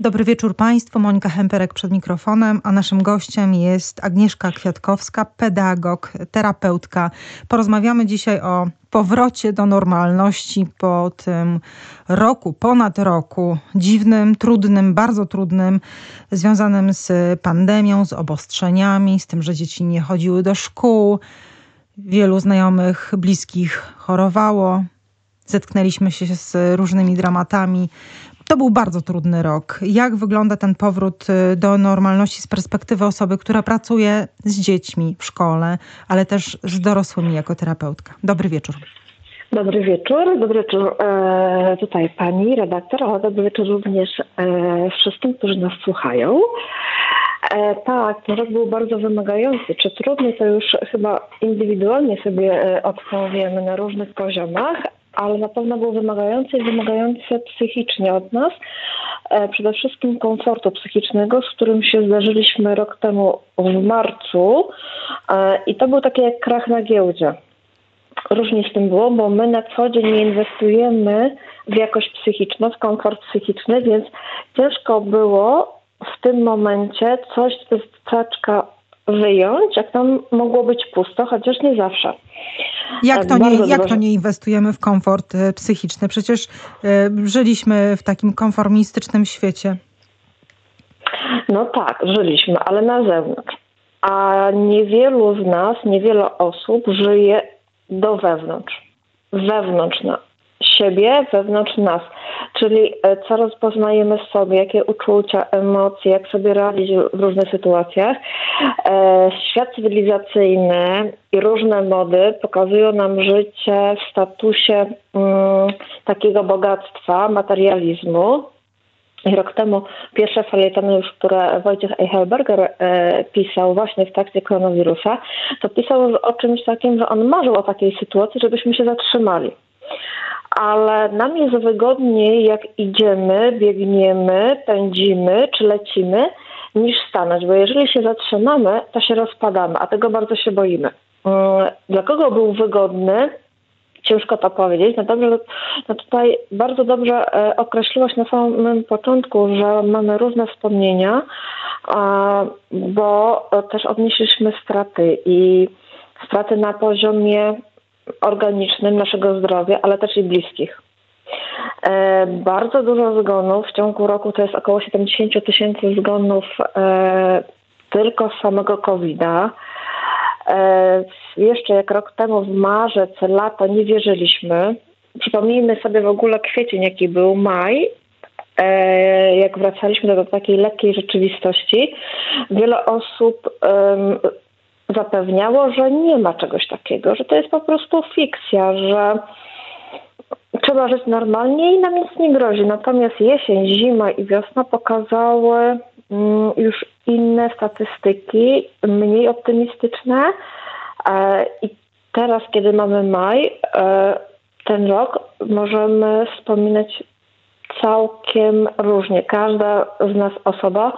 Dobry wieczór Państwu. Monika Hemperek przed mikrofonem, a naszym gościem jest Agnieszka Kwiatkowska, pedagog, terapeutka. Porozmawiamy dzisiaj o powrocie do normalności po tym roku, ponad roku, dziwnym, trudnym, bardzo trudnym, związanym z pandemią, z obostrzeniami, z tym, że dzieci nie chodziły do szkół. Wielu znajomych, bliskich chorowało. Zetknęliśmy się z różnymi dramatami to był bardzo trudny rok. Jak wygląda ten powrót y, do normalności z perspektywy osoby, która pracuje z dziećmi w szkole, ale też z dorosłymi jako terapeutka? Dobry wieczór. Dobry wieczór. Dobry wieczór e, tutaj pani redaktor, a dobry wieczór również e, wszystkim, którzy nas słuchają. E, tak, ten rok był bardzo wymagający. Czy trudny, to już chyba indywidualnie sobie e, odpowiemy na różnych poziomach, ale na pewno był wymagający i wymagający psychicznie od nas. E, przede wszystkim komfortu psychicznego, z którym się zdarzyliśmy rok temu w marcu e, i to był taki jak krach na giełdzie. Różnie z tym było, bo my na co dzień nie inwestujemy w jakość psychiczną, w komfort psychiczny, więc ciężko było w tym momencie coś z zaczka wyjąć, jak tam mogło być pusto, chociaż nie zawsze. Jak to, nie, jak to nie inwestujemy w komfort e, psychiczny? Przecież e, żyliśmy w takim konformistycznym świecie. No tak, żyliśmy, ale na zewnątrz. A niewielu z nas, niewiele osób żyje do wewnątrz. Wewnątrz siebie wewnątrz nas. Czyli e, co rozpoznajemy w sobie, jakie uczucia, emocje, jak sobie radzić w różnych sytuacjach. E, świat cywilizacyjny i różne mody pokazują nam życie w statusie mm, takiego bogactwa, materializmu. I rok temu pierwsze felietony już, które Wojciech Eichelberger e, pisał właśnie w trakcie koronawirusa, to pisał o czymś takim, że on marzył o takiej sytuacji, żebyśmy się zatrzymali ale nam jest wygodniej, jak idziemy, biegniemy, pędzimy czy lecimy, niż stanąć, bo jeżeli się zatrzymamy, to się rozpadamy, a tego bardzo się boimy. Mm, dla kogo był wygodny? Ciężko to powiedzieć. No dobrze, no tutaj bardzo dobrze e, określiłaś na samym początku, że mamy różne wspomnienia, bo też odnieśliśmy straty i straty na poziomie organicznym naszego zdrowia, ale też i bliskich. E, bardzo dużo zgonów w ciągu roku to jest około 70 tysięcy zgonów e, tylko z samego COVID-a. E, jeszcze jak rok temu w marzec, lato nie wierzyliśmy. Przypomnijmy sobie w ogóle kwiecień, jaki był maj, jak wracaliśmy do takiej lekkiej rzeczywistości, wiele osób zapewniało, że nie ma czegoś takiego, że to jest po prostu fikcja, że trzeba żyć normalnie i nam nic nie grozi. Natomiast jesień, zima i wiosna pokazały mm, już inne statystyki, mniej optymistyczne. E, I teraz, kiedy mamy maj, e, ten rok możemy wspominać całkiem różnie. Każda z nas osoba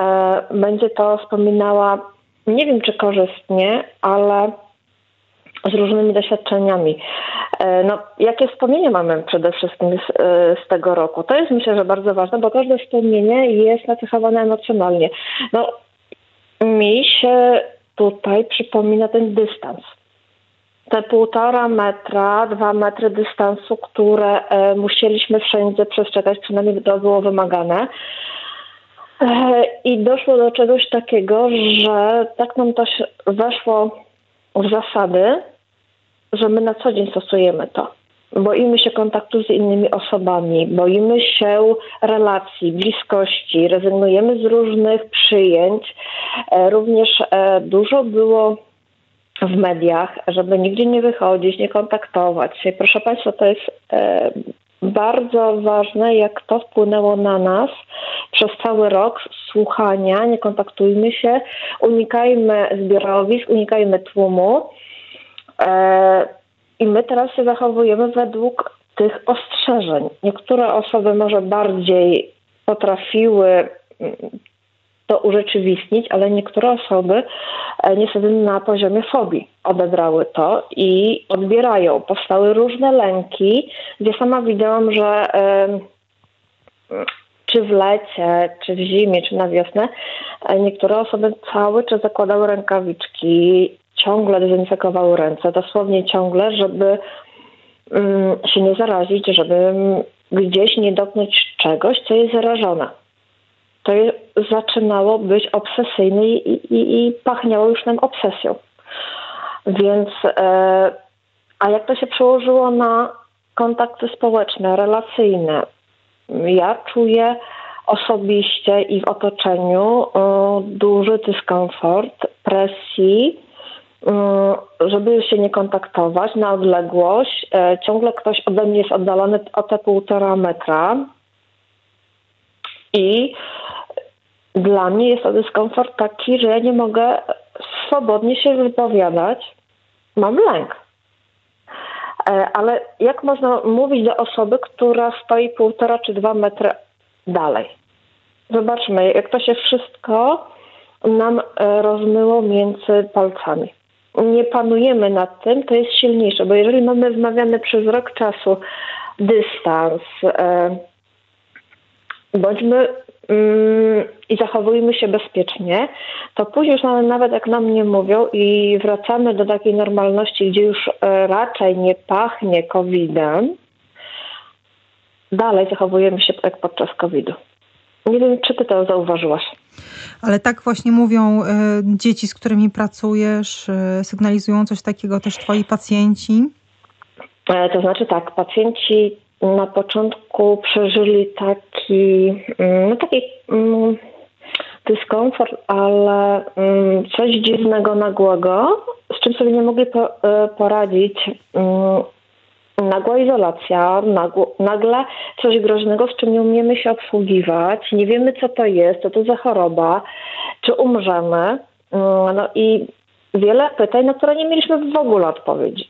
e, będzie to wspominała nie wiem czy korzystnie, ale z różnymi doświadczeniami. E, no, jakie wspomnienia mamy przede wszystkim z, e, z, tego roku? To jest myślę, że bardzo ważne, bo każde wspomnienie jest nacechowane emocjonalnie. No, mi się tutaj przypomina ten dystans. Te półtora metra, dwa metry dystansu, które e, musieliśmy wszędzie przestrzegać, przynajmniej to było wymagane. E, I doszło do czegoś takiego, że tak nam to weszło w zasady, że my na co dzień stosujemy to. Boimy się kontaktu z innymi osobami, boimy się relacji, bliskości, rezygnujemy z różnych przyjęć. E, również e, dużo było w mediach, żeby nigdzie nie wychodzić, nie kontaktować się. Proszę Państwa, to jest bardzo ważne, jak to wpłynęło na nas przez cały rok słuchania, nie kontaktujmy się, unikajmy zbiorowisk, unikajmy tłumu. E, I my teraz się zachowujemy według tych ostrzeżeń. Niektóre osoby może bardziej potrafiły to urzeczywistnić, ale niektóre osoby e, niestety na poziomie fobii odebrały to i odbierają. Powstały różne lęki, gdzie sama widziałam, że czy w lecie, czy w zimie, czy na wiosnę, niektóre osoby cały czas zakładały rękawiczki, ciągle dezynfekowały ręce, dosłownie ciągle, żeby um, się nie zarazić, żeby gdzieś nie dotknąć czegoś, co jest zarażone. To zaczynało być obsesyjne i, i, i pachniało już nam obsesją. Więc, e, a jak to się przełożyło na kontakty społeczne, relacyjne? Ja czuję osobiście i w otoczeniu e, duży dyskomfort, presji, e, żeby się nie kontaktować na odległość. E, ciągle ktoś ode mnie jest oddalony o te półtora metra. I dla mnie jest to dyskomfort taki, że ja nie mogę swobodnie się wypowiadać. Mam lęk. E, ale jak można mówić do osoby, która stoi półtora czy dwa metry dalej? Zobaczmy, jak to się wszystko nam e, rozmyło między palcami. Nie panujemy nad tym, to jest silniejsze, bo jeżeli mamy wmawiany przez rok czasu dystans, e, bądźmy i zachowujmy się bezpiecznie, to później już nawet jak nam nie mówią i wracamy do takiej normalności, gdzie już e, raczej nie pachnie COVID-em, dalej zachowujemy się tak podczas COVID-u. Nie wiem, czy ty to zauważyłaś. Ale tak właśnie mówią y, dzieci, z którymi pracujesz, y, sygnalizują coś takiego też twoi pacjenci? To znaczy tak, pacjenci na początku przeżyli taki, mm, no taki mm, dyskomfort, ale mm, coś dziwnego, nagłego, z czym sobie nie mogli po, e, poradzić. Nagła izolacja, nagle coś groźnego, z czym nie umiemy się obsługiwać, nie wiemy co to jest, co to za choroba, czy umrzemy. No i wiele pytań, na które nie mieliśmy w ogóle odpowiedzi.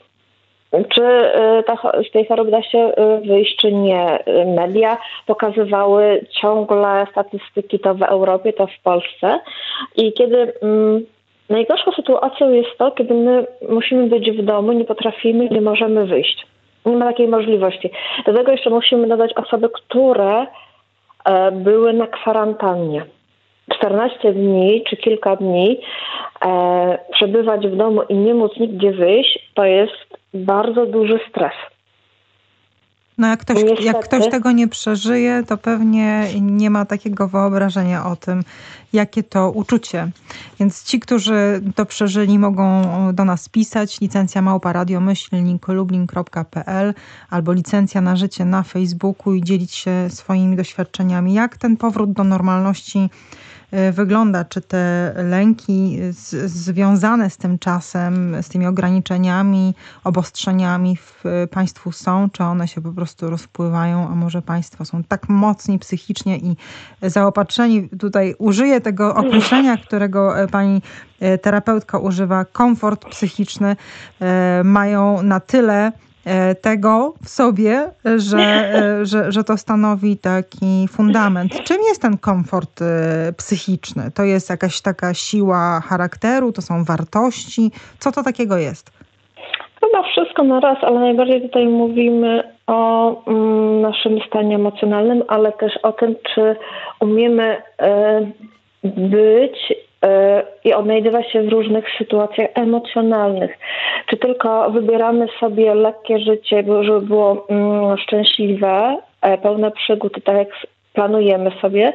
Czy y, ta, z tej choroby da się y, wyjść, czy nie? Media pokazywały ciągle statystyki to w Europie, to w Polsce. I kiedy mm, najgorszą sytuacją jest to, kiedy my musimy być w domu, nie potrafimy, nie możemy wyjść. Nie ma takiej możliwości. Do tego jeszcze musimy dodać osoby, które e, były na kwarantannie. 14 dni czy kilka dni e, przebywać w domu i nie móc nigdzie wyjść, to jest bardzo duży stres. No jak ktoś, jak ktoś tego nie przeżyje, to pewnie nie ma takiego wyobrażenia o tym, jakie to uczucie. Więc ci, którzy to przeżyli, mogą do nas pisać. Licencja małpa radiomyślnik lublin.pl albo licencja na życie na Facebooku i dzielić się swoimi doświadczeniami. Jak ten powrót do normalności wygląda, czy te lęki z, związane z tym czasem, z tymi ograniczeniami, obostrzeniami w państwu są, czy one się po prostu rozpływają, a może państwo są tak mocni psychicznie i zaopatrzeni, tutaj użyję tego określenia, którego e, pani e, terapeutka używa, komfort psychiczny, mają na tyle E, tego w sobie, że, e, że, że to stanowi taki fundament. Czym jest ten komfort e, psychiczny? To jest jakaś taka siła charakteru, to są wartości? Co to takiego jest? Chyba wszystko na raz, ale najbardziej tutaj mówimy o mm, naszym stanie emocjonalnym, ale też o tym, czy umiemy być i odnajdywać się w różnych sytuacjach emocjonalnych. Czy tylko wybieramy sobie lekkie życie, żeby było mm, szczęśliwe, e, pełne przygód, tak jak planujemy sobie,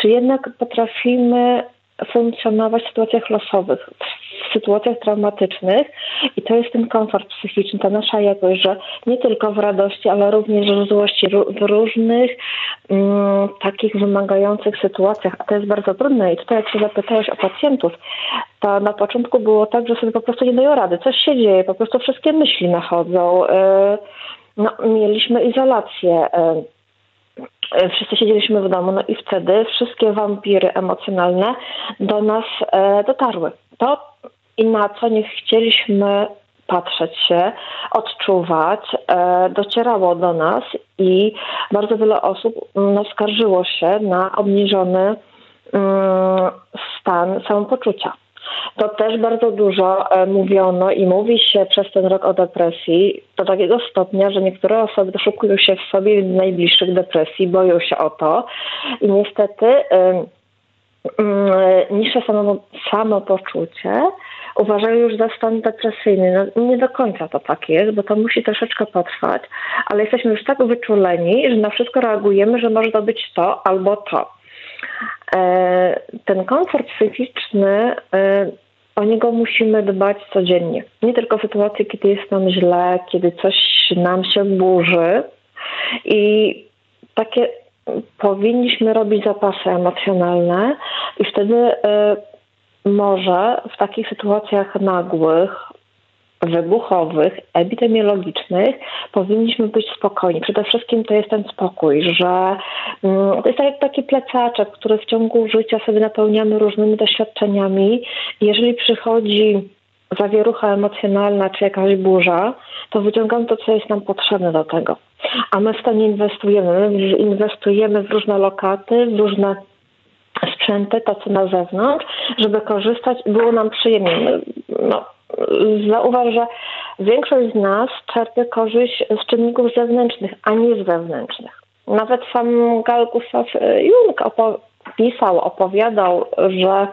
czy jednak potrafimy funkcjonować w sytuacjach losowych, w sytuacjach traumatycznych. I to jest ten komfort psychiczny, ta nasza jakość, że nie tylko w radości, ale również w złości, w różnych mm, takich wymagających sytuacjach, a to jest bardzo trudne. I tutaj jak się zapytałeś o pacjentów, to na początku było tak, że sobie po prostu nie dają rady, coś się dzieje, po prostu wszystkie myśli nachodzą, yy, no, mieliśmy izolację, E, wszyscy siedzieliśmy w domu, no i wtedy wszystkie wampiry emocjonalne do nas e, dotarły. To i na co nie chcieliśmy patrzeć się, odczuwać, e, docierało do nas i bardzo wiele osób no, skarżyło się na obniżony mm, stan samopoczucia. To też bardzo dużo e, mówiono i mówi się przez ten rok o depresji do takiego stopnia, że niektóre osoby doszukują się w sobie najbliższych depresji, boją się o to i niestety niższe samo, samopoczucie uważają już za stan depresyjny. No, nie do końca to tak jest, bo to musi troszeczkę potrwać, ale jesteśmy już tak wyczuleni, że na wszystko reagujemy, że może to być to albo to. E, ten komfort psychiczny e, o niego musimy dbać codziennie. Nie tylko w sytuacji, kiedy jest nam źle, kiedy coś nam się burzy. I takie powinniśmy robić zapasy emocjonalne i wtedy y, może w takich sytuacjach nagłych, wybuchowych, epidemiologicznych powinniśmy być spokojni. Przede wszystkim to jest ten spokój, że mm, to jest tak taki plecaczek, który w ciągu życia sobie napełniamy różnymi doświadczeniami. Jeżeli przychodzi zawierucha emocjonalna czy jakaś burza, to wyciągamy to, co jest nam potrzebne do tego. A my w to nie inwestujemy. My inwestujemy w różne lokaty, w różne sprzęty, to co na zewnątrz, żeby korzystać było nam przyjemnie. No, zauważ, że większość z nas czerpie korzyść z czynników zewnętrznych, a nie z wewnętrznych. Nawet sam Gal Gustav Jung pisał, opowiadał, że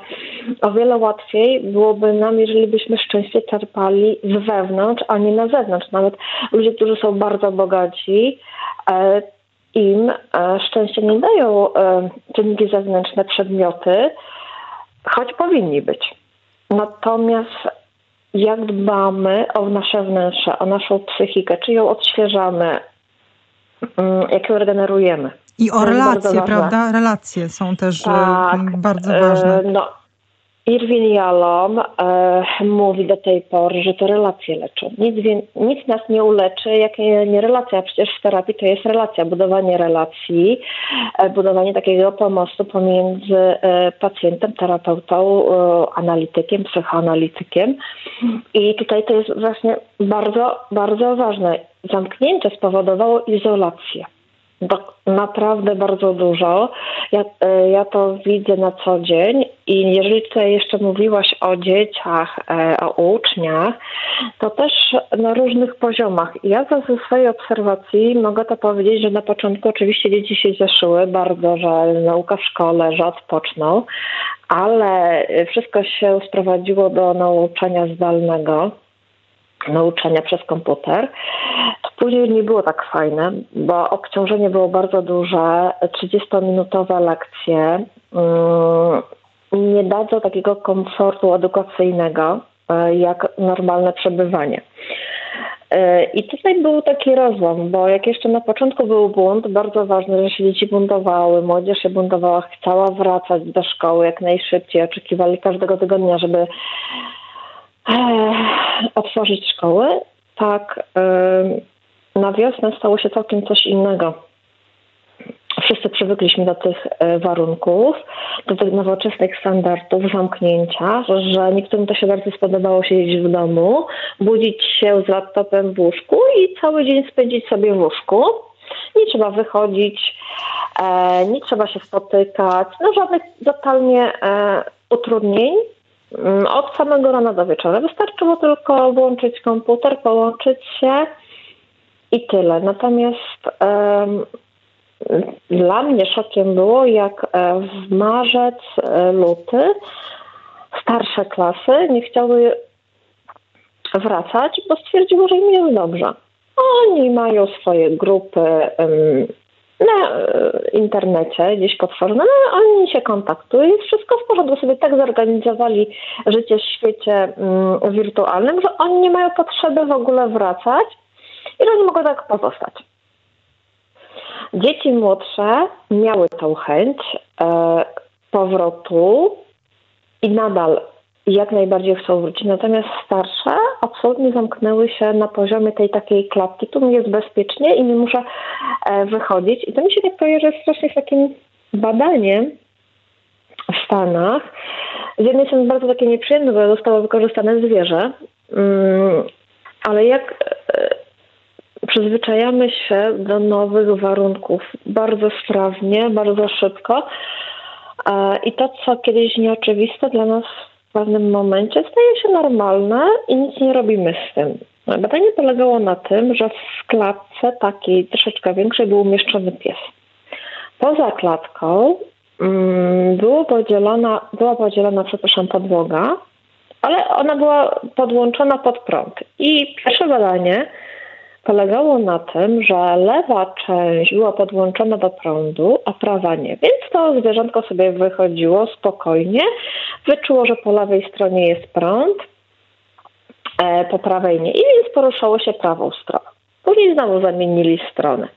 o wiele łatwiej byłoby nam, jeżeli byśmy szczęście czerpali z wewnątrz, a nie na zewnątrz. Nawet ludzie, którzy są bardzo bogaci, e, im e, szczęście nie dają e, czynniki zewnętrzne, przedmioty, choć powinni być. Natomiast jak dbamy o nasze wnętrze, o naszą psychikę, czy ją odświeżamy, mm, jak ją regenerujemy. I o relacje, prawda? Relacje są też e, tak, bardzo ważne. No, Irwin Jalom e, mówi do tej pory, że to relacje leczą. Nic, nic nas nie uleczy, jak nie relacja. Przecież w terapii to jest relacja, budowanie relacji, e, budowanie takiego pomostu pomiędzy e, pacjentem, terapeutą, e, analitykiem, psychoanalitykiem. I tutaj to jest właśnie bardzo, bardzo ważne. Zamknięcie spowodowało izolację naprawdę bardzo dużo. Ja, e, ja to widzę na co dzień i jeżeli tutaj jeszcze mówiłaś o dzieciach, e, o uczniach, to też na różnych poziomach. Ja ze swojej obserwacji mogę to powiedzieć, że na początku oczywiście dzieci się cieszyły bardzo, że nauka w szkole, że odpoczną, ale wszystko się sprowadziło do nauczania zdalnego nauczania przez komputer, to później nie było tak fajne, bo obciążenie było bardzo duże, 30-minutowe lekcje mm, nie dadzą takiego komfortu edukacyjnego e, jak normalne przebywanie. E, I tutaj był taki rozłam, bo jak jeszcze na początku był bunt, bardzo ważne, że się dzieci buntowały, młodzież się buntowała, chciała wracać do szkoły jak najszybciej, oczekiwali każdego tygodnia, żeby otworzyć szkoły, tak na wiosnę stało się całkiem coś innego. Wszyscy przywykliśmy do tych e, warunków, do tych nowoczesnych standardów zamknięcia, że niektórym to się bardzo spodobało siedzieć w domu, budzić się z laptopem w łóżku i cały dzień spędzić sobie w łóżku. Nie trzeba wychodzić, e, nie trzeba się spotykać, no żadnych totalnie e, utrudnień, od samego rana do wieczora. Wystarczyło tylko włączyć komputer, połączyć się i tyle. Natomiast dla mnie szokiem było, jak e, w marzec, e, luty starsze klasy nie chciały wracać, bo stwierdziły, że im jest dobrze. Oni mają swoje grupy na e, internecie, gdzieś potworzone, no oni się kontaktują, jest wszystko w porządku. Sobie tak zorganizowali życie w świecie mm, wirtualnym, że oni nie mają potrzeby w ogóle wracać i że oni mogą tak pozostać. Dzieci młodsze miały tą chęć e, powrotu i nadal jak najbardziej chcą wrócić. Natomiast starsze absolutnie zamknęły się na poziomie tej takiej klatki. Tu mi jest bezpiecznie i nie muszę e, wychodzić. I to mi się tak kojarzy strasznie z takim badaniem w Stanach. Z jednej strony bardzo takie nieprzyjemne, bo zostało wykorzystane zwierzę, mm, ale jak e, przyzwyczajamy się do nowych warunków bardzo sprawnie, bardzo szybko e, i to, co kiedyś nieoczywiste dla nas pewnym momencie staje się normalne i nic nie robimy z tym. Badanie polegało na tym, że w klatce takiej troszeczkę większej był umieszczony pies. Poza klatką mm, było podzielona, była podzielona, przepraszam, podłoga, ale ona była podłączona pod prąd. I pierwsze badanie polegało na tym, że lewa część była podłączona do prądu, a prawa nie. Więc to zwierzątko sobie wychodziło spokojnie, wyczuło, że po lewej stronie jest prąd, e, po prawej nie. I więc poruszało się prawą stroną. Później znowu zamienili strony.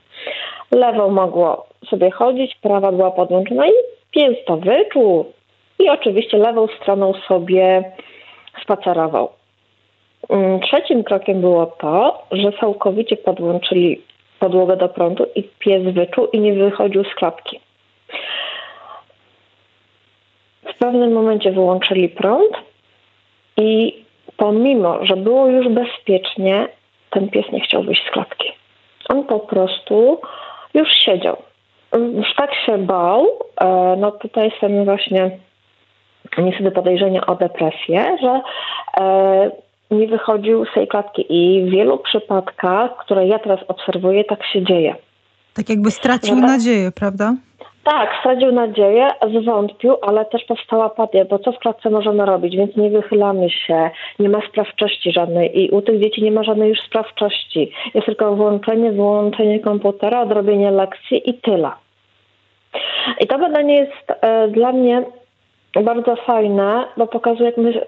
Lewą mogło sobie chodzić, prawa była podłączona i pies to wyczuł i oczywiście lewą stroną sobie spacerował. Mm, trzecim krokiem było to, że całkowicie podłączyli podłogę do prądu i pies wyczuł i nie wychodził z klatki. W pewnym momencie wyłączyli prąd i pomimo, że było już bezpiecznie, ten pies nie chciał wyjść z klatki. On po prostu już siedział. Już tak się bał, e, no tutaj są właśnie niestety podejrzenia o depresję, że e, nie wychodził z tej klatki i w wielu przypadkach, które ja teraz obserwuję, tak się dzieje. Tak jakby stracił tak- nadzieję, prawda? Tak, stracił nadzieję, zwątpił, ale też powstała apatia, bo co w klatce możemy robić, więc nie wychylamy się, nie ma sprawczości żadnej i u tych dzieci nie ma żadnej już sprawczości. Jest tylko włączenie, wyłączenie komputera, odrobienie lekcji i tyle. I to badanie jest e, dla mnie bardzo fajne, bo pokazuje, jak my y,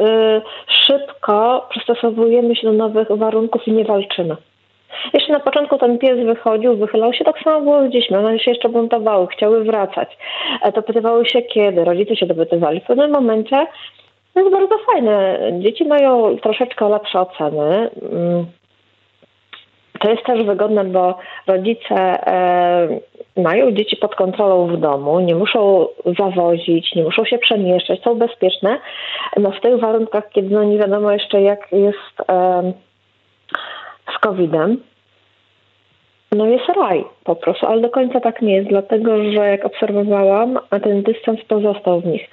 szybko przystosowujemy się do nowych warunków i nie walczymy. Jeszcze na początku ten pies wychodził, wychylał się, tak samo było z dziećmi. One się jeszcze buntowały, chciały wracać. E, dopytywały się kiedy, rodzice się dopytywali. W pewnym momencie to jest bardzo fajne. Dzieci mają troszeczkę lepsze oceny. Mm. To jest też wygodne, bo rodzice e, mają dzieci pod kontrolą w domu, nie muszą zawozić, nie muszą się przemieszczać, są bezpieczne. No w tych warunkach, kiedy no nie wiadomo jeszcze jak jest e, z COVID-em, no jest raj po prostu, ale do końca tak nie jest, dlatego że jak obserwowałam, ten dystans pozostał w nich.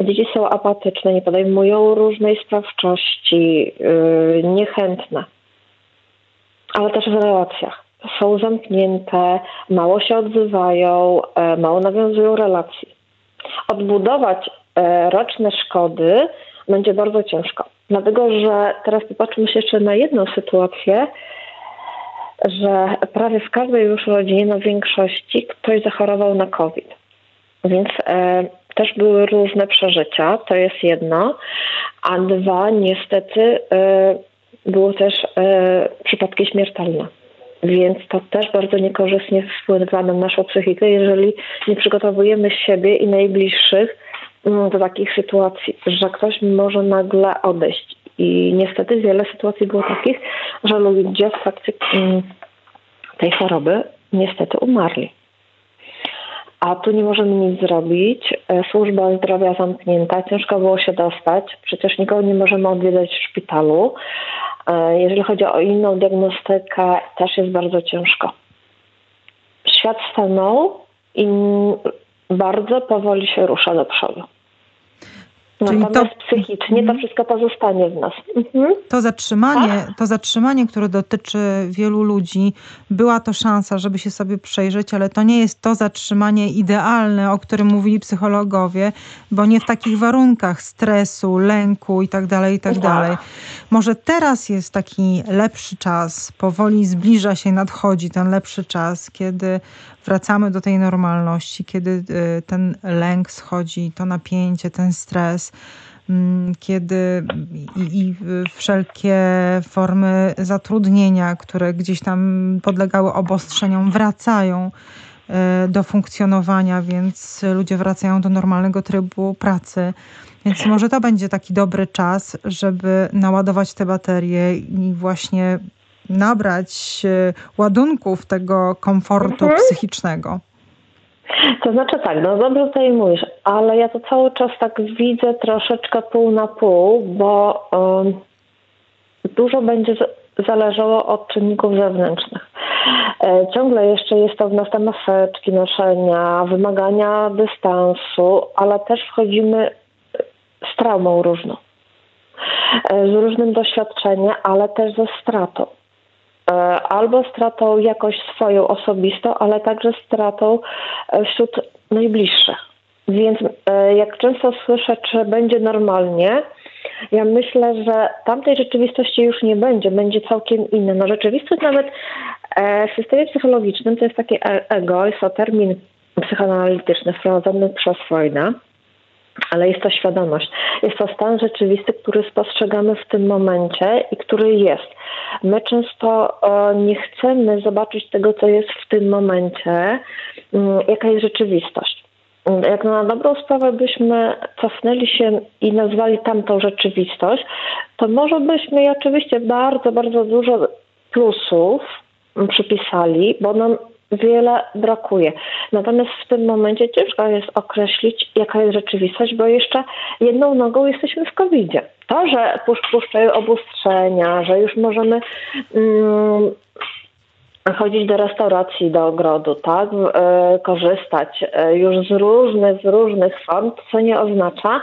Dzieci są apatyczne, nie podejmują różnej sprawczości, yy, niechętne, ale też w relacjach. Są zamknięte, mało się odzywają, yy, mało nawiązują relacji. Odbudować yy, roczne szkody będzie bardzo ciężko. Dlatego, że teraz popatrzmy się jeszcze na jedną sytuację, że prawie w każdej już rodzinie, no w większości, ktoś zachorował na COVID. Więc e, też były różne przeżycia, to jest jedno. A dwa, niestety, e, były też e, przypadki śmiertelne. Więc to też bardzo niekorzystnie wpływa na naszą psychikę, jeżeli nie przygotowujemy siebie i najbliższych mm, do takich sytuacji, że ktoś może nagle odejść. I niestety wiele sytuacji było takich, że ludzie w trakcie mm, tej choroby niestety umarli. A tu nie możemy nic zrobić. E, służba zdrowia zamknięta, ciężko było się dostać. Przecież nikogo nie możemy odwiedzać w szpitalu. E, jeżeli chodzi o inną diagnostykę, też jest bardzo ciężko. Świat stanął i bardzo powoli się rusza do przodu. Czyli Natomiast to, psychicznie to wszystko pozostanie w nas. Mhm. To zatrzymanie, to zatrzymanie, które dotyczy wielu ludzi, była to szansa, żeby się sobie przejrzeć, ale to nie jest to zatrzymanie idealne, o którym mówili psychologowie, bo nie w takich warunkach stresu, lęku i tak dalej, i tak, tak dalej. Może teraz jest taki lepszy czas, powoli zbliża się, nadchodzi ten lepszy czas, kiedy wracamy do tej normalności, kiedy y, ten lęk schodzi, to napięcie, ten stres, mm, kiedy i, i, wszelkie formy zatrudnienia, które gdzieś tam podlegały obostrzeniom, wracają y, do funkcjonowania, więc ludzie wracają do normalnego trybu pracy. Więc może to będzie taki dobry czas, żeby naładować te baterie i właśnie nabrać e, ładunków tego komfortu mhm. psychicznego. To znaczy tak, no dobrze tutaj mówisz, ale ja to cały czas tak widzę troszeczkę pół na pół, bo um, dużo będzie zależało od czynników zewnętrznych. E, ciągle jeszcze jest to w nas te maseczki, noszenia, wymagania dystansu, ale też wchodzimy z traumą różną. z różnym doświadczeniem, ale też ze stratą. Albo stratą jakoś swoją osobistą, ale także stratą wśród najbliższych. Więc jak często słyszę, czy będzie normalnie, ja myślę, że tamtej rzeczywistości już nie będzie, będzie całkiem inna. No rzeczywistość nawet e, w systemie psychologicznym to jest takie e, ego, jest to termin psychoanalityczny wprowadzony przez Freuda, ale jest to świadomość. Jest to stan rzeczywisty, który spostrzegamy w tym momencie i który jest. My często nie chcemy zobaczyć tego, co jest w tym momencie, mm, jaka jest rzeczywistość jak na dobrą sprawę byśmy cofnęli się i nazwali tamtą rzeczywistość, to może byśmy oczywiście bardzo, bardzo dużo plusów przypisali, bo nam wiele brakuje. Natomiast w tym momencie ciężko jest określić, jaka jest rzeczywistość, bo jeszcze jedną nogą jesteśmy w COVID-zie. To, że puszczają obostrzenia, że już możemy mm, chodzić do restauracji, do ogrodu, tak, e, korzystać e, już z różnych, z różnych form, co nie oznacza,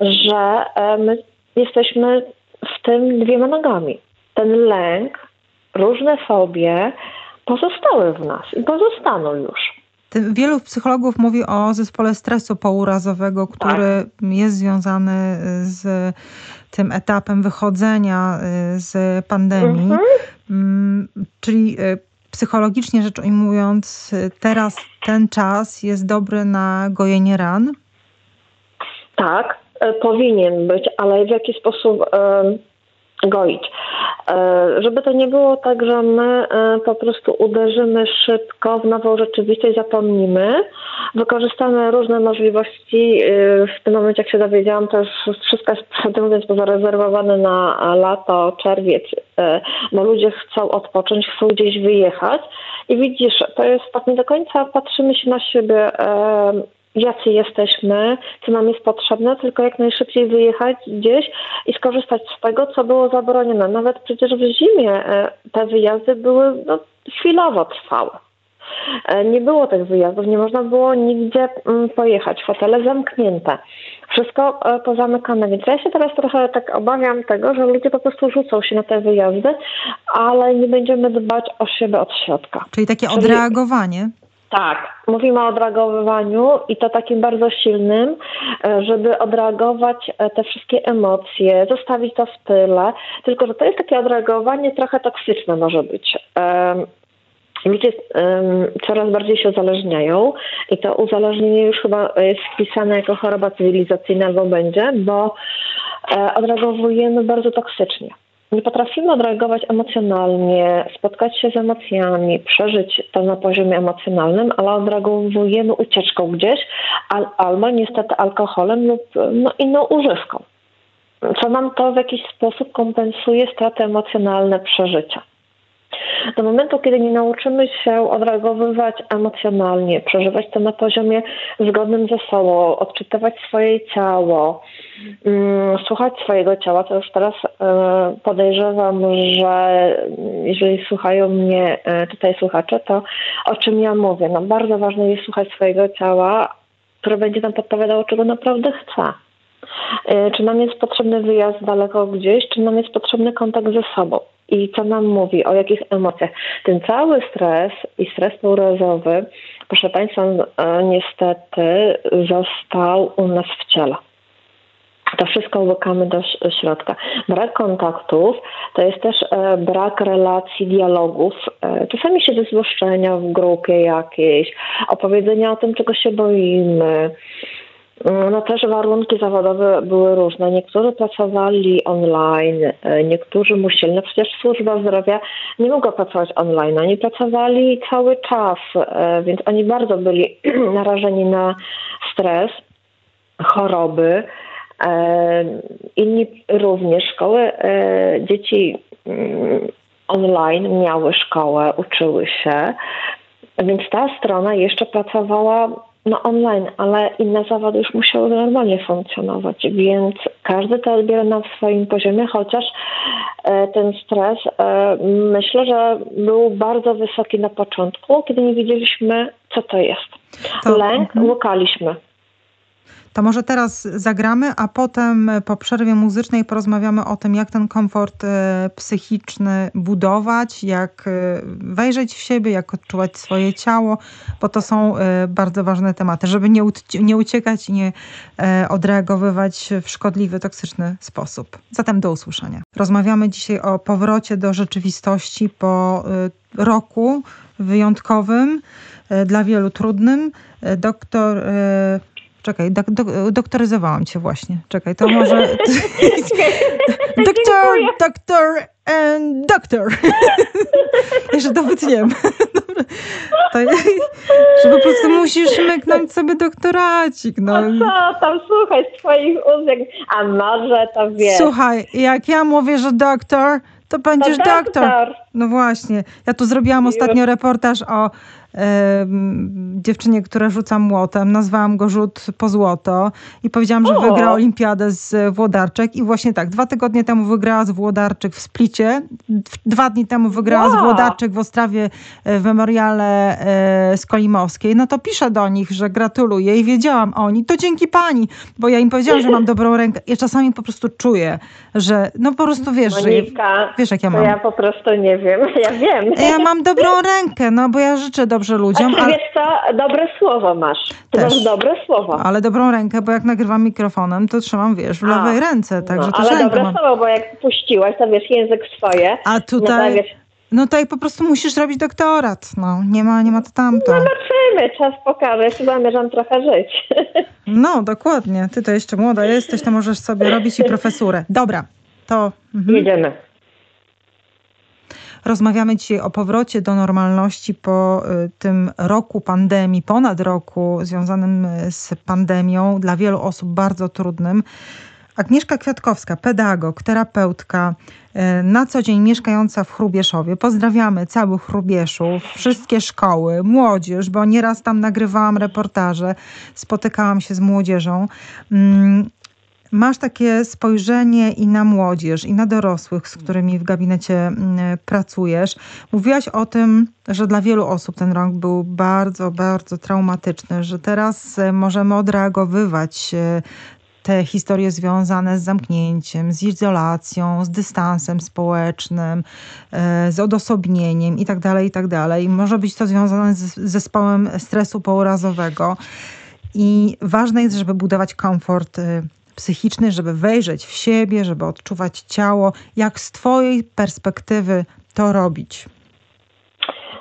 że e, my jesteśmy w tym dwiema nogami. Ten lęk, różne fobie pozostały w nas i pozostaną już. Wielu psychologów mówi o zespole stresu pourazowego, który tak. jest związany z tym etapem wychodzenia z pandemii. Mhm. Mm, czyli psychologicznie rzecz ujmując, teraz ten czas jest dobry na gojenie ran? Tak, e, powinien być, ale w jaki sposób goić. E, żeby to nie było tak, że my e, po prostu uderzymy szybko w nową rzeczywistość, zapomnimy, wykorzystamy różne możliwości. E, w tym momencie, jak się dowiedziałam, to już wszystko jest, prawdę mówiąc, zarezerwowane na lato, czerwiec. No ludzie chcą odpocząć, chcą gdzieś wyjechać i widzisz, to jest tak nie do końca patrzymy się na siebie jacy jesteśmy, co nam jest potrzebne, tylko jak najszybciej wyjechać gdzieś i skorzystać z tego, co było zabronione. Nawet przecież w zimie e, te wyjazdy były no, chwilowo trwałe. Nie było tych wyjazdów, nie można było nigdzie mm, pojechać, hotele zamknięte, wszystko e, pozamykane. Więc ja się teraz trochę tak obawiam tego, że ludzie po prostu rzucą się na te wyjazdy, ale nie będziemy dbać o siebie od środka. Czyli takie Czyli... odreagowanie? Tak, mówimy o odreagowywaniu i to takim bardzo silnym, e, żeby odreagować e, te wszystkie emocje, zostawić to w tyle. Tylko, że to jest takie odreagowanie trochę toksyczne może być. Ludzie coraz bardziej się uzależniają i to uzależnienie już chyba jest wpisane jako choroba cywilizacyjna albo będzie, bo e, odreagowujemy bardzo toksycznie nie potrafimy odreagować emocjonalnie, spotkać się z emocjami, przeżyć to na poziomie emocjonalnym, ale odreagowujemy ucieczką gdzieś al, albo niestety alkoholem lub no, inną używką. Co nam to w jakiś sposób kompensuje straty emocjonalne przeżycia. Do momentu, kiedy nie nauczymy się odreagowywać emocjonalnie, przeżywać to na poziomie zgodnym ze sobą, odczytywać swoje ciało, mm, słuchać swojego ciała, to już teraz e, podejrzewam, że jeżeli słuchają mnie e, tutaj słuchacze, to o czym ja mówię? No bardzo ważne jest słuchać swojego ciała, które będzie nam podpowiadało, czego naprawdę chce. E, czy nam jest potrzebny wyjazd daleko gdzieś, czy nam jest potrzebny kontakt ze sobą i co nam mówi, o jakich emocjach. Ten cały stres i stres pourozowy, proszę Państwa, e, niestety został u nas w ciele. To wszystko łykamy do środka. Brak kontaktów to jest też e, brak relacji, dialogów. E, czasami się zezłoszczenia w grupie jakiejś, opowiedzenia o tym, czego się boimy, no też warunki zawodowe były różne. Niektórzy pracowali online, e, niektórzy musieli. No przecież służba zdrowia nie mogła pracować online. Oni pracowali cały czas, e, więc oni bardzo byli narażeni na stres, choroby. E, inni również szkoły, dzieci mm, online miały szkołę, uczyły się. Więc ta strona jeszcze pracowała no online, ale inne zawody już musiały normalnie funkcjonować, więc każdy to odbiera na swoim poziomie, chociaż e, ten stres e, myślę, że był bardzo wysoki na początku, kiedy nie wiedzieliśmy, co to jest. To, Lęk mhm. łukaliśmy. To może teraz zagramy, a potem po przerwie muzycznej porozmawiamy o tym, jak ten komfort e, psychiczny budować, jak e, wejrzeć w siebie, jak odczuwać swoje ciało, bo to są e, bardzo ważne tematy, żeby nie, nie uciekać i nie odreagowywać w szkodliwy, toksyczny sposób. Zatem do usłyszenia. Rozmawiamy dzisiaj o powrocie do rzeczywistości po roku wyjątkowym, dla wielu trudnym. Doktor Czekaj, dok, dok, doktoryzowałam cię właśnie. Czekaj, to może... doktor, doktor and doktor. Jeszcze to wytniemy. to, że po prostu musisz myknąć sobie doktoracik. No. no co tam, słuchaj, z twoich ust, a może to wiesz. Słuchaj, jak ja mówię, że doktor, to będziesz to doktor. doktor. No właśnie. Ja tu zrobiłam ostatnio reportaż o dziewczynie, która rzuca młotem. Nazwałam go rzut po złoto i powiedziałam, że o. wygra olimpiadę z Włodarczyk i właśnie tak, dwa tygodnie temu wygrała z Włodarczyk w Splicie, dwa dni temu wygrała wow. z Włodarczyk w Ostrawie e, w memoriale e, Skolimowskiej. No to piszę do nich, że gratuluję i wiedziałam oni, to dzięki pani, bo ja im powiedziałam, że mam dobrą rękę. Ja czasami po prostu czuję, że no po prostu wiesz, Monika, że wiesz jak ja mam. ja po prostu nie wiem, ja wiem. Ja mam dobrą rękę, no bo ja życzę dobrze dobrze ludziom. A ty wiesz co, dobre słowo masz. Ty Też. masz dobre słowo. Ale dobrą rękę, bo jak nagrywam mikrofonem, to trzymam, wiesz, w lewej A, ręce, także no, Ale dobre mam. słowo, bo jak puściłaś, to wiesz, język swoje. A tutaj... No, no tutaj po prostu musisz robić doktorat, no. Nie ma, nie ma to tamto. No zobaczymy, czas pokaże. Jeszcze zamierzam trochę żyć. No, dokładnie. Ty to jeszcze młoda jesteś, to możesz sobie robić i profesurę. Dobra, to... Mhm. Jedziemy. Rozmawiamy dzisiaj o powrocie do normalności po y, tym roku pandemii, ponad roku związanym y, z pandemią, dla wielu osób bardzo trudnym. Agnieszka Kwiatkowska, pedagog, terapeutka, y, na co dzień mieszkająca w Chrubieszowie. Pozdrawiamy całych Chrubieszów, wszystkie szkoły, młodzież, bo nieraz tam nagrywałam reportaże, spotykałam się z młodzieżą. Masz takie spojrzenie i na młodzież, i na dorosłych, z którymi w gabinecie mm, pracujesz. Mówiłaś o tym, że dla wielu osób ten rok był bardzo, bardzo traumatyczny, że teraz e, możemy odreagowywać e, te historie związane z zamknięciem, z izolacją, z dystansem społecznym, e, z odosobnieniem itd., tak itd. Tak może być to związane z zespołem stresu pourazowego. I ważne jest, żeby budować komfort psychiczny, żeby wejrzeć w siebie, żeby odczuwać ciało. Jak z Twojej perspektywy to robić?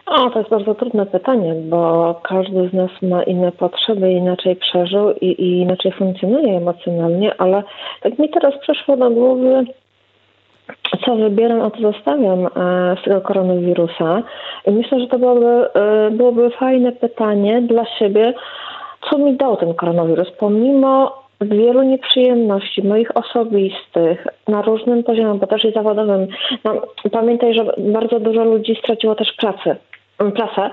O, to jest bardzo trudne pytanie, bo każdy z nas ma inne potrzeby, inaczej przeżył i, i inaczej funkcjonuje emocjonalnie, ale tak mi teraz przyszło do głowy, co wybieram, a co zostawiam e, z tego koronawirusa. I myślę, że to byłoby, e, byłoby fajne pytanie dla siebie, co mi dał ten koronawirus, pomimo wielu nieprzyjemności moich osobistych na różnym poziomie, bo też i zawodowym. No, pamiętaj, że bardzo dużo ludzi straciło też pracę. Pracę,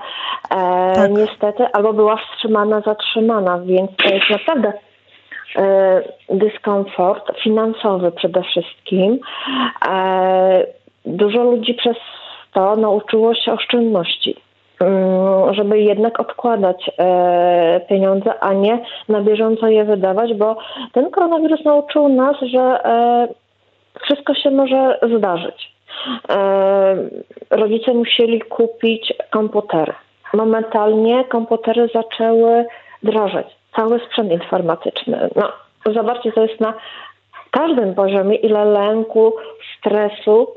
e, tak. niestety, albo była wstrzymana, zatrzymana, więc to jest naprawdę e, dyskomfort finansowy przede wszystkim. E, dużo ludzi przez to nauczyło się oszczędności. Mm, żeby jednak odkładać e, pieniądze, a nie na bieżąco je wydawać, bo ten koronawirus nauczył nas, że e, wszystko się może zdarzyć. E, rodzice musieli kupić komputery. Momentalnie komputery zaczęły drożeć. Cały sprzęt informatyczny. No, zobaczcie, to jest na każdym poziomie, ile lęku, stresu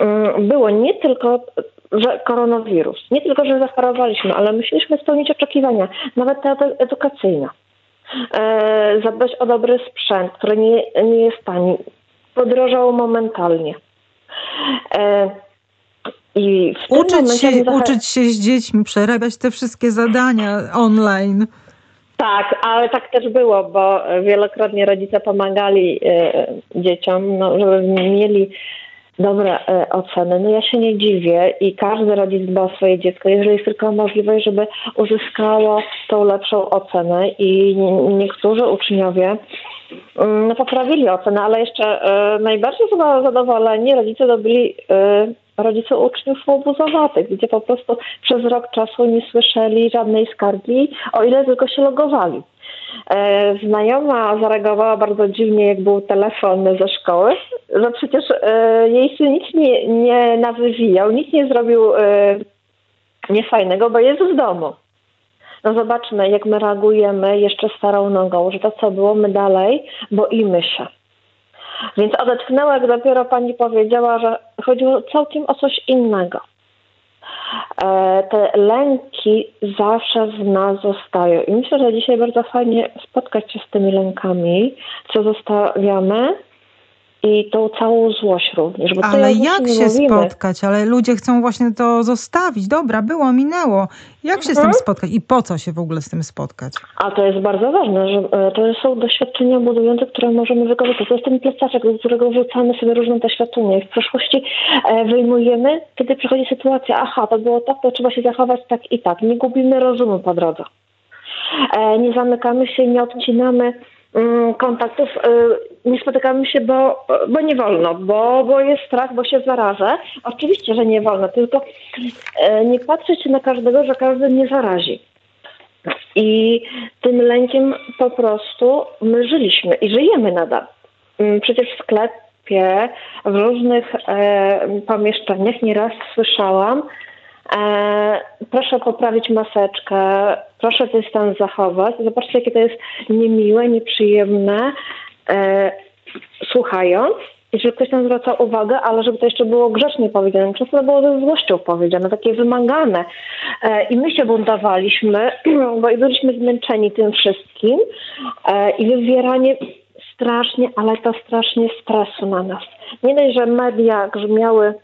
mm, było nie tylko że koronawirus. Nie tylko, że zachorowaliśmy, ale musieliśmy spełnić oczekiwania, nawet te edukacyjne. E, zadbać o dobry sprzęt, który nie, nie jest tani. Podrożał momentalnie. E, i uczyć, się, uczyć się z dziećmi, przerabiać te wszystkie zadania online. Tak, ale tak też było, bo wielokrotnie rodzice pomagali e, dzieciom, no, żeby mieli dobre e, oceny. No ja się nie dziwię i każdy rodzic dba o swoje dziecko, jeżeli jest tylko możliwość, żeby uzyskało tą lepszą ocenę i niektórzy uczniowie mm, no, poprawili ocenę, ale jeszcze e, najbardziej chyba zadowoleni rodzice dobili e, rodzice uczniów obuzowatych, gdzie po prostu przez rok czasu nie słyszeli żadnej skargi, o ile tylko się logowali. E, znajoma zareagowała bardzo dziwnie, jak był telefon ze szkoły, że przecież e, jej syn nic nie, nie nawywijał, nic nie zrobił e, niefajnego, bo jest w domu. No zobaczmy, jak my reagujemy jeszcze starą nogą, że to co było, my dalej boimy się. Więc odetchnęła, jak dopiero pani powiedziała, że chodziło całkiem o coś innego. E, te lęki zawsze w nas zostają. I myślę, że dzisiaj bardzo fajnie spotkać się z tymi lękami, co zostawiamy i tą całą złość również. ale jak się mówimy. spotkać? Ale ludzie chcą właśnie to zostawić. Dobra, było, minęło. Jak się z tym mhm. spotkać i po co się w ogóle z tym spotkać? A to jest bardzo ważne, że e, to są doświadczenia budujące, które możemy wykorzystać. To jest ten plecaczek, do którego wrzucamy sobie różne doświadczenia i w przeszłości e, wyjmujemy, kiedy przychodzi sytuacja, aha, to było tak, to trzeba się zachować tak i tak. Nie gubimy rozumu po drodze. E, nie zamykamy się, nie odcinamy kontaktów y, nie spotykamy się, bo, bo nie wolno, bo, bo jest strach, bo się zarażę. Oczywiście, że nie wolno, tylko y, nie patrzeć na każdego, że każdy nie zarazi. I tym lękiem po prostu my żyliśmy i żyjemy nadal. Mm, przecież w sklepie, w różnych e, pomieszczeniach nieraz słyszałam, E, proszę poprawić maseczkę, proszę dystans zachować. Zobaczcie, jakie to jest niemiłe, nieprzyjemne, e, słuchając. I że ktoś nam zwraca uwagę, ale żeby to jeszcze było grzecznie powiedziane. Często było ze złością powiedziane, takie wymagane. E, I my się buntowaliśmy, bo i byliśmy zmęczeni tym wszystkim. E, I wywieranie strasznie, ale to strasznie stresu na nas. Nie dość, że media grzmiały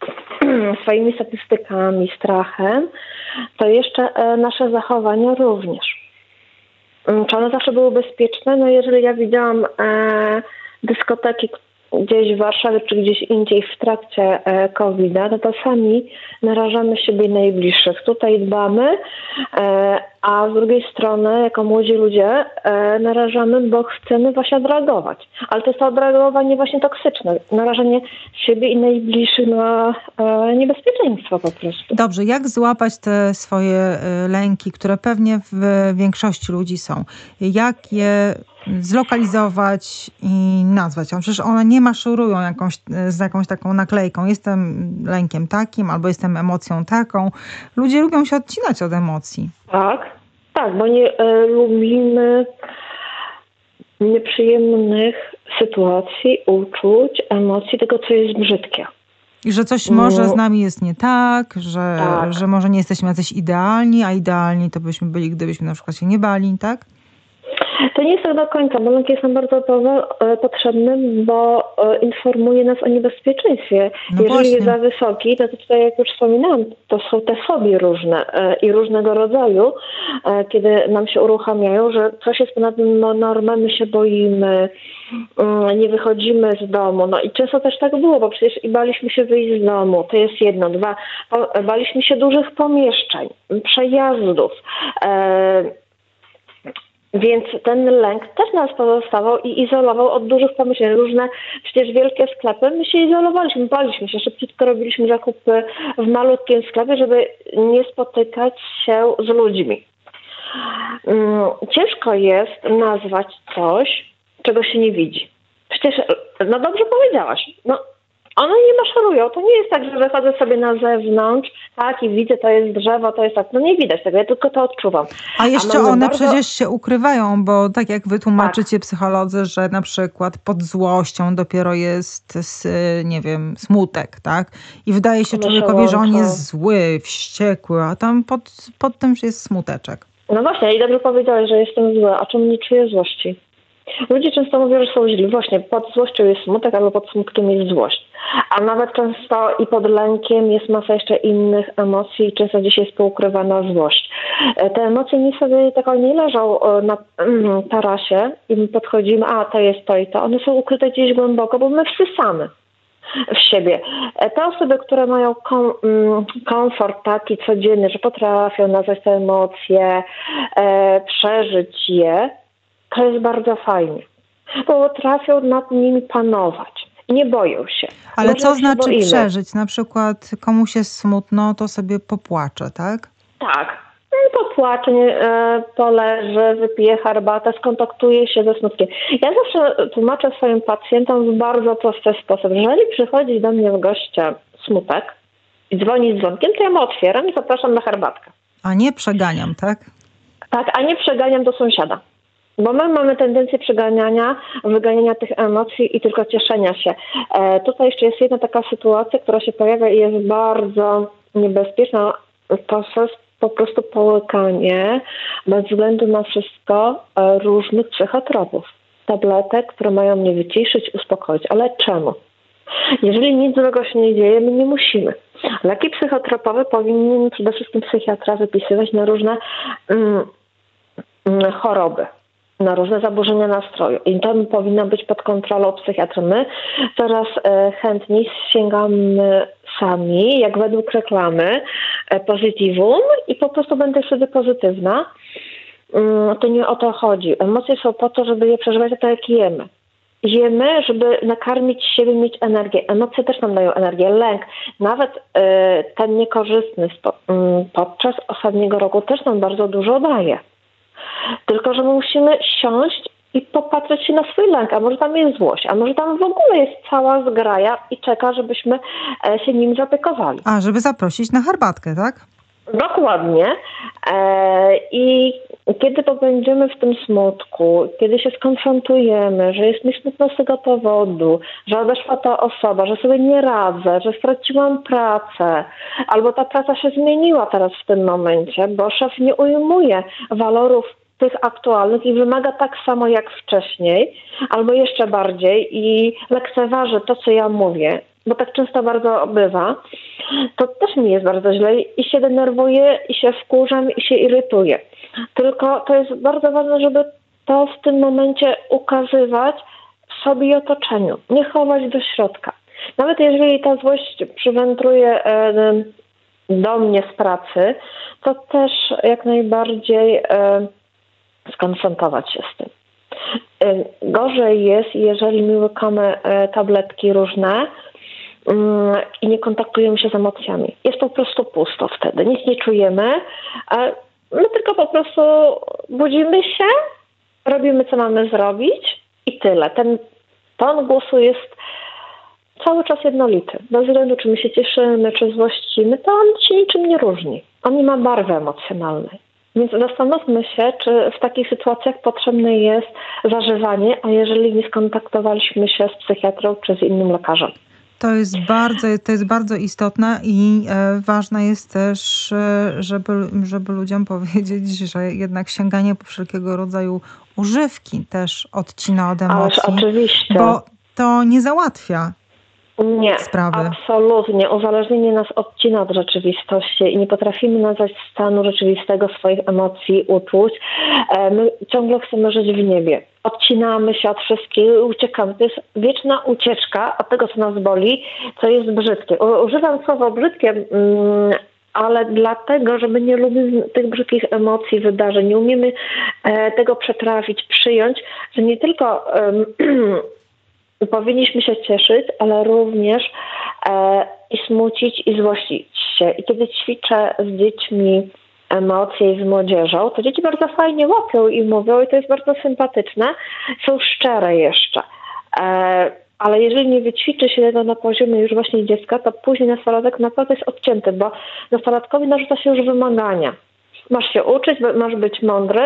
swoimi statystykami, strachem, to jeszcze e, nasze zachowania również. Mm, czy one zawsze były bezpieczne? No jeżeli ja widziałam e, dyskoteki, gdzieś w Warszawie czy gdzieś indziej w trakcie e, COVID-a, no to sami narażamy siebie i najbliższych. Tutaj dbamy, e, a z drugiej strony, jako młodzi ludzie, e, narażamy, bo chcemy właśnie odreagować. Ale to jest to odreagowanie właśnie toksyczne, narażenie siebie i najbliższych na niebezpieczeństwo po prostu. Dobrze, jak złapać te swoje lęki, które pewnie w większości ludzi są? Jak je zlokalizować i nazwać ją. Przecież one nie maszerują jakąś, z jakąś taką naklejką. Jestem lękiem takim albo jestem emocją taką. Ludzie lubią się odcinać od emocji. Tak, tak, bo nie e, lubimy nieprzyjemnych sytuacji, uczuć, emocji, tego, co jest brzydkie. I że coś może no. z nami jest nie tak, że, tak. że może nie jesteśmy jacyś idealni, a idealni to byśmy byli, gdybyśmy na przykład się nie bali, tak? To nie jest tak do końca. Jest nam bardzo e, potrzebny, bo e, informuje nas o niebezpieczeństwie. No Jeżeli właśnie. jest za wysoki, to tutaj, jak już wspominałam, to są te fobie różne e, i różnego rodzaju, kiedy nam się uruchamiają, że coś jest ponad normę, my się boimy, mm, nie wychodzimy z domu. No i często też tak było, bo przecież i baliśmy się wyjść z domu. To jest jedno. Dwa, baliśmy się dużych pomieszczeń, przejazdów. Więc ten lęk też nas pozostawał i izolował od dużych pomyśleń. Różne przecież wielkie sklepy, my się izolowaliśmy, baliśmy się, szybciutko robiliśmy zakupy w malutkim sklepie, żeby nie spotykać się z ludźmi. Mm, ciężko jest nazwać coś, czego się nie widzi. Przecież, no dobrze powiedziałaś, no one nie maszerują. To nie jest tak, że wychodzę sobie na zewnątrz, tak, i widzę, to jest drzewo, to jest tak. No nie widać tego, ja tylko to odczuwam. A jeszcze A one bardzo... przecież się ukrywają, bo tak jak wy tłumaczycie tak. psycholodzy, że na przykład pod złością dopiero jest, nie wiem, smutek, tak? I wydaje się człowiekowi, że on jest zły, wściekły, a tam pod, pod tym jest smuteczek. No właśnie, i dobrze powiedziałeś, że jestem zły, a czemu nie czuję złości? Ludzie często mówią, że są źli. Właśnie pod złością jest smutek, albo pod smutkiem jest złość. A nawet często i pod lękiem jest masa jeszcze innych emocji i często dzisiaj jest poukrywana złość. E, te emocje nie sobie tak nie leżą e, na mm, tarasie i my podchodzimy, a to jest to i to. One są ukryte gdzieś głęboko, bo my wsysamy w siebie. E, te osoby, które mają kom, mm, komfort taki codzienny, że potrafią nazwać te emocje, e, przeżyć je, to jest bardzo fajnie, bo potrafią nad nimi panować. Nie boją się. Ale Może co znaczy przeżyć? Na przykład komuś jest smutno, to sobie popłacze, tak? Tak. popłacze, e, poleży, wypije herbatę, skontaktuje się ze smutkiem. Ja zawsze tłumaczę swoim pacjentom w bardzo prosty sposób. Jeżeli przychodzi do mnie w goście smutek i dzwoni z dzwonkiem, to ja mu otwieram i zapraszam na herbatkę. A nie przeganiam, tak? Tak, a nie przeganiam do sąsiada. Bo my mamy tendencję przeganiania, wyganiania tych emocji i tylko cieszenia się. E, tutaj jeszcze jest jedna taka sytuacja, która się pojawia i jest bardzo niebezpieczna. To jest po prostu połykanie bez względu na wszystko e, różnych psychotropów. Tabletek, które mają mnie wyciszyć, uspokoić. Ale czemu? Jeżeli nic złego się nie dzieje, my nie musimy. Leki psychotropowe powinien przede wszystkim psychiatra wypisywać na różne mm, mm, choroby na różne zaburzenia nastroju. I to powinno być pod kontrolą psychiatry. My coraz e, chętniej sięgamy sami, jak według reklamy, e, pozytywum i po prostu będę wtedy pozytywna. Mm, to nie o to chodzi. Emocje są po to, żeby je przeżywać tak, jak jemy. Jemy, żeby nakarmić siebie, mieć energię. Emocje też nam dają energię. Lęk, nawet e, ten niekorzystny mm, podczas ostatniego roku też nam bardzo dużo daje. Tylko, że my musimy siąść i popatrzeć się na swój lęk, a może tam jest złość, a może tam w ogóle jest cała zgraja i czeka, żebyśmy e, się nim zapiekowali. A, żeby zaprosić na herbatkę, tak? Dokładnie. E, I kiedy pobędziemy w tym smutku, kiedy się skonfrontujemy, że jest mi smutno z tego powodu, że odeszła ta osoba, że sobie nie radzę, że straciłam pracę, albo ta praca się zmieniła teraz w tym momencie, bo szef nie ujmuje walorów tych aktualnych i wymaga tak samo jak wcześniej, albo jeszcze bardziej i lekceważy to, co ja mówię, bo tak często bardzo bywa, to też mi jest bardzo źle i się denerwuję, i się wkurzam, i się irytuję. Tylko to jest bardzo ważne, żeby to w tym momencie ukazywać w sobie i otoczeniu, nie chować do środka. Nawet jeżeli ta złość przywędruje e, do mnie z pracy, to też jak najbardziej e, skonfrontować się z tym. E, gorzej jest, jeżeli my łykamy tabletki różne, i nie kontaktujemy się z emocjami. Jest po prostu pusto wtedy, nic nie czujemy. My tylko po prostu budzimy się, robimy co mamy zrobić i tyle. Ten ton głosu jest cały czas jednolity. Bez względu, czy my się cieszymy, czy złościmy, to on się niczym nie różni. On nie ma barwy emocjonalnej. Więc zastanówmy się, czy w takich sytuacjach potrzebne jest zażywanie, a jeżeli nie skontaktowaliśmy się z psychiatrą czy z innym lekarzem. To jest bardzo, to jest bardzo istotne i e, ważne jest też, e, żeby, żeby ludziom powiedzieć, że jednak sięganie po wszelkiego rodzaju używki też odcina od emocji. Ależ oczywiście. Bo to nie załatwia nie, sprawy. absolutnie. Uzależnienie nas odcina od rzeczywistości i nie potrafimy nazwać stanu rzeczywistego swoich emocji, uczuć. E, my ciągle chcemy żyć w niebie. Odcinamy się od wszystkiego i uciekamy. To jest wieczna ucieczka od tego, co nas boli, co jest brzydkie. Używam słowa brzydkie, mm, ale dlatego, że my nie lubimy tych brzydkich emocji, wydarzeń, nie umiemy e, tego przetrawić, przyjąć, że nie tylko powinniśmy się cieszyć, ale również e, i smucić i złościć się. I kiedy ćwiczę z dziećmi emocje i z młodzieżą, to dzieci bardzo fajnie łapią i mówią i to jest bardzo sympatyczne. Są szczere jeszcze. E, ale jeżeli nie wyćwiczy się tego na poziomie już właśnie dziecka, to później nastolatek naprawdę jest odcięty, bo nastolatkowi narzuca się już wymagania masz się uczyć, masz być mądry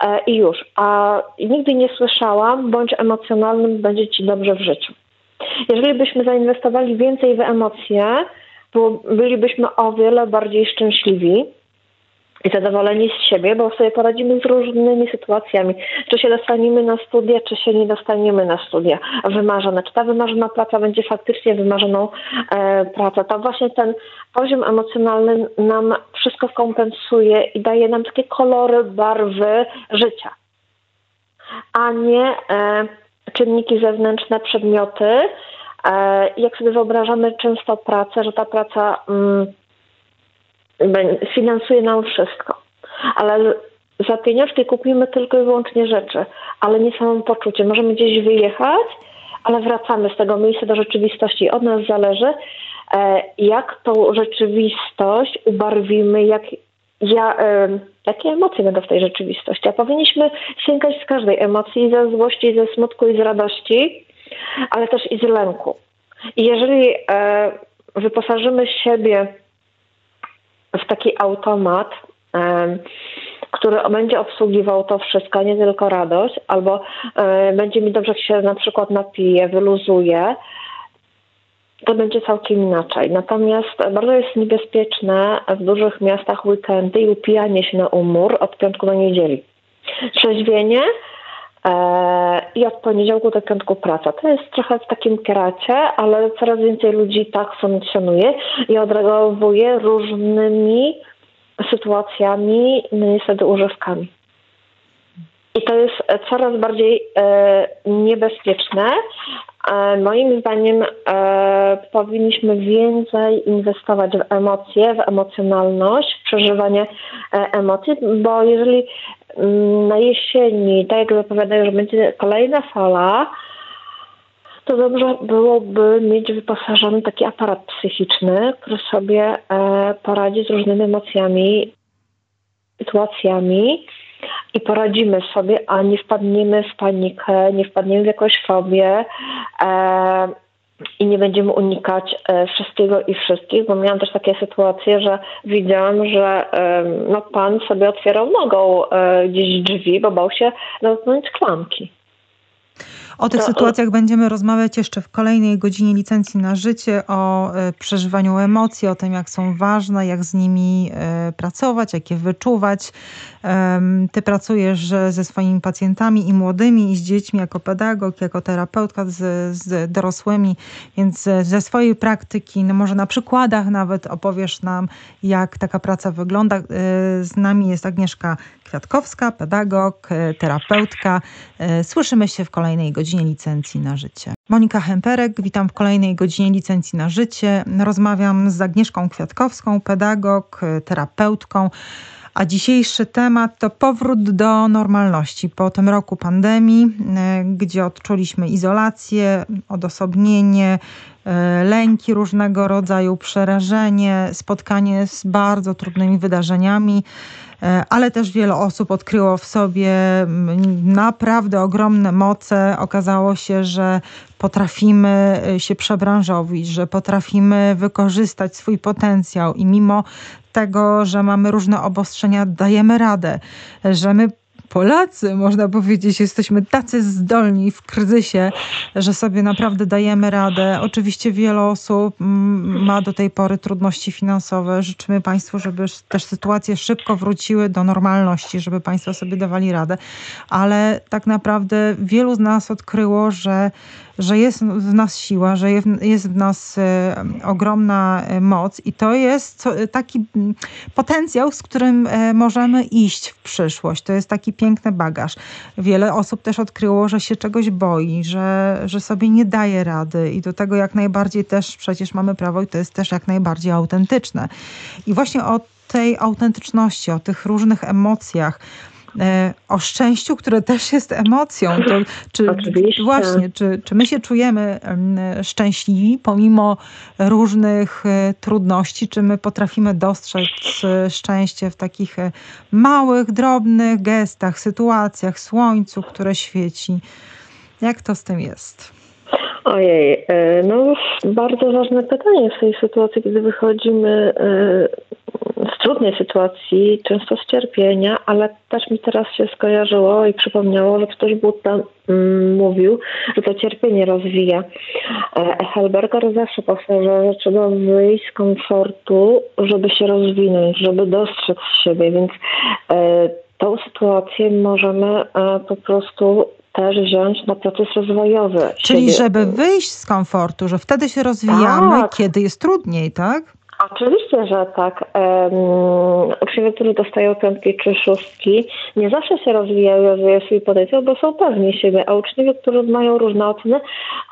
e, i już. A nigdy nie słyszałam, bądź emocjonalnym, będzie ci dobrze w życiu. Jeżeli byśmy zainwestowali więcej w emocje, bylibyśmy o wiele bardziej szczęśliwi i zadowoleni z siebie, bo sobie poradzimy z różnymi sytuacjami. Czy się dostaniemy na studia, czy się nie dostaniemy na studia wymarzone. Czy ta wymarzona praca będzie faktycznie wymarzoną e, pracą. To właśnie ten poziom emocjonalny nam wszystko kompensuje i daje nam takie kolory, barwy życia, a nie e, czynniki zewnętrzne, przedmioty. E, jak sobie wyobrażamy często pracę, że ta praca... Mm, finansuje nam wszystko. Ale za pieniążki kupimy tylko i wyłącznie rzeczy, ale nie samo poczucie. Możemy gdzieś wyjechać, ale wracamy z tego miejsca do rzeczywistości. Od nas zależy, e, jak tą rzeczywistość ubarwimy, jak ja, jakie emocje będą w tej rzeczywistości. A powinniśmy sięgać z każdej emocji, ze złości, ze smutku, i z radości, ale też i z lęku. I jeżeli e, wyposażymy siebie w taki automat, który będzie obsługiwał to wszystko, nie tylko radość, albo będzie mi dobrze, jak się na przykład napije, wyluzuje, to będzie całkiem inaczej. Natomiast bardzo jest niebezpieczne w dużych miastach weekendy i upijanie się na umór od piątku do niedzieli. Trzeźwienie i od poniedziałku do piątku praca. To jest trochę w takim kracie, ale coraz więcej ludzi tak funkcjonuje i odreagowuje różnymi sytuacjami, no niestety używkami. I to jest coraz bardziej e, niebezpieczne. E, moim zdaniem e, powinniśmy więcej inwestować w emocje, w emocjonalność, w przeżywanie e, emocji, bo jeżeli na jesieni, tak jak zapowiadają, że będzie kolejna fala, to dobrze byłoby mieć wyposażony taki aparat psychiczny, który sobie e, poradzi z różnymi emocjami, sytuacjami i poradzimy sobie, a nie wpadniemy w panikę, nie wpadniemy w jakąś fobię e, i nie będziemy unikać e, wszystkiego i wszystkich, bo miałam też takie sytuacje, że widziałam, że e, no, pan sobie otwierał nogą e, gdzieś drzwi, bo bał się dotknąć klamki. O tych to, sytuacjach będziemy rozmawiać jeszcze w kolejnej godzinie licencji na życie, o e, przeżywaniu emocji, o tym, jak są ważne, jak z nimi e, pracować, jak je wyczuwać. Ty pracujesz ze swoimi pacjentami i młodymi, i z dziećmi jako pedagog, jako terapeutka z, z dorosłymi, więc ze swojej praktyki, no może na przykładach nawet opowiesz nam, jak taka praca wygląda. E, z nami jest Agnieszka Kwiatkowska, pedagog, terapeutka. Słyszymy się w kolejnej godzinie licencji na życie. Monika Hemperek, witam w kolejnej godzinie licencji na życie. Rozmawiam z Agnieszką Kwiatkowską, pedagog, terapeutką. A dzisiejszy temat to powrót do normalności po tym roku pandemii, e, gdzie odczuliśmy izolację, odosobnienie, e, lęki różnego rodzaju, przerażenie, spotkanie z bardzo trudnymi wydarzeniami. E, ale też wiele osób odkryło w sobie naprawdę ogromne moce. Okazało się, że potrafimy e, się przebranżowić, że potrafimy wykorzystać swój potencjał i mimo tego, że mamy różne obostrzenia, dajemy radę, że my Polacy, można powiedzieć, jesteśmy tacy zdolni w kryzysie, że sobie naprawdę dajemy radę. Oczywiście wiele osób mm, ma do tej pory trudności finansowe. Życzymy Państwu, żeby też sytuacje szybko wróciły do normalności, żeby Państwo sobie dawali radę. Ale tak naprawdę wielu z nas odkryło, że że jest w nas siła, że jest w nas e, ogromna e, moc i to jest taki potencjał, z którym e, możemy iść w przyszłość. To jest taki piękny bagaż. Wiele osób też odkryło, że się czegoś boi, że, że sobie nie daje rady i do tego jak najbardziej też przecież mamy prawo i to jest też jak najbardziej autentyczne. I właśnie o tej autentyczności, o tych różnych emocjach, o szczęściu, które też jest emocją. To, czy, Oczywiście. Właśnie, czy, czy my się czujemy szczęśliwi pomimo różnych e, trudności, czy my potrafimy dostrzec e, szczęście w takich małych, drobnych gestach, sytuacjach, słońcu, które świeci. Jak to z tym jest? Ojej, no bardzo ważne pytanie w tej sytuacji, gdy wychodzimy z trudnej sytuacji, często z cierpienia, ale też mi teraz się skojarzyło i przypomniało, że ktoś Buddha mm, mówił, że to cierpienie rozwija. E, Helberger zawsze powtarza, że trzeba wyjść z komfortu, żeby się rozwinąć, żeby dostrzec siebie, więc e, tą sytuację możemy e, po prostu też wziąć na proces rozwojowy. Czyli siebie. żeby wyjść z komfortu, że wtedy się rozwijamy, tak. kiedy jest trudniej, tak? Oczywiście, że tak. Um, uczniowie, którzy dostają piątki czy szóstki, nie zawsze się rozwijają, rozwijają swój potencjał, bo są pewni siebie, a uczniowie, którzy mają różne oceny,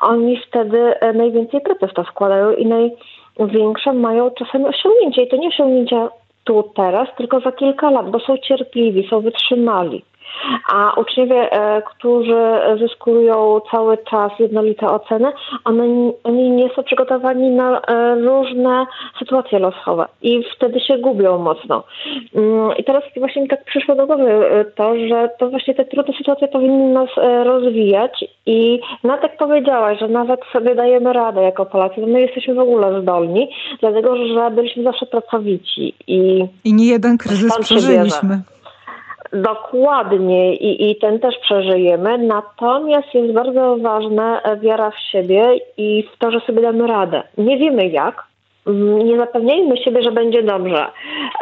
oni wtedy e, najwięcej pracy w to wkładają i największe mają czasami osiągnięcia. I to nie osiągnięcia tu, teraz, tylko za kilka lat, bo są cierpliwi, są wytrzymali. A uczniowie, e, którzy zyskują cały czas jednolite oceny, one, oni nie są przygotowani na e, różne sytuacje losowe i wtedy się gubią mocno. Mm, I teraz właśnie mi tak przyszło do głowy e, to, że to właśnie te trudne sytuacje powinny nas rozwijać i nawet jak powiedziałaś, że nawet sobie dajemy radę jako Polacy, my jesteśmy w ogóle zdolni, dlatego że byliśmy zawsze pracowici i... I nie jeden kryzys przeżyliśmy. Dokładnie I, i ten też przeżyjemy. Natomiast jest bardzo ważna wiara w siebie i w to, że sobie damy radę. Nie wiemy jak, mm, nie zapewniajmy siebie, że będzie dobrze.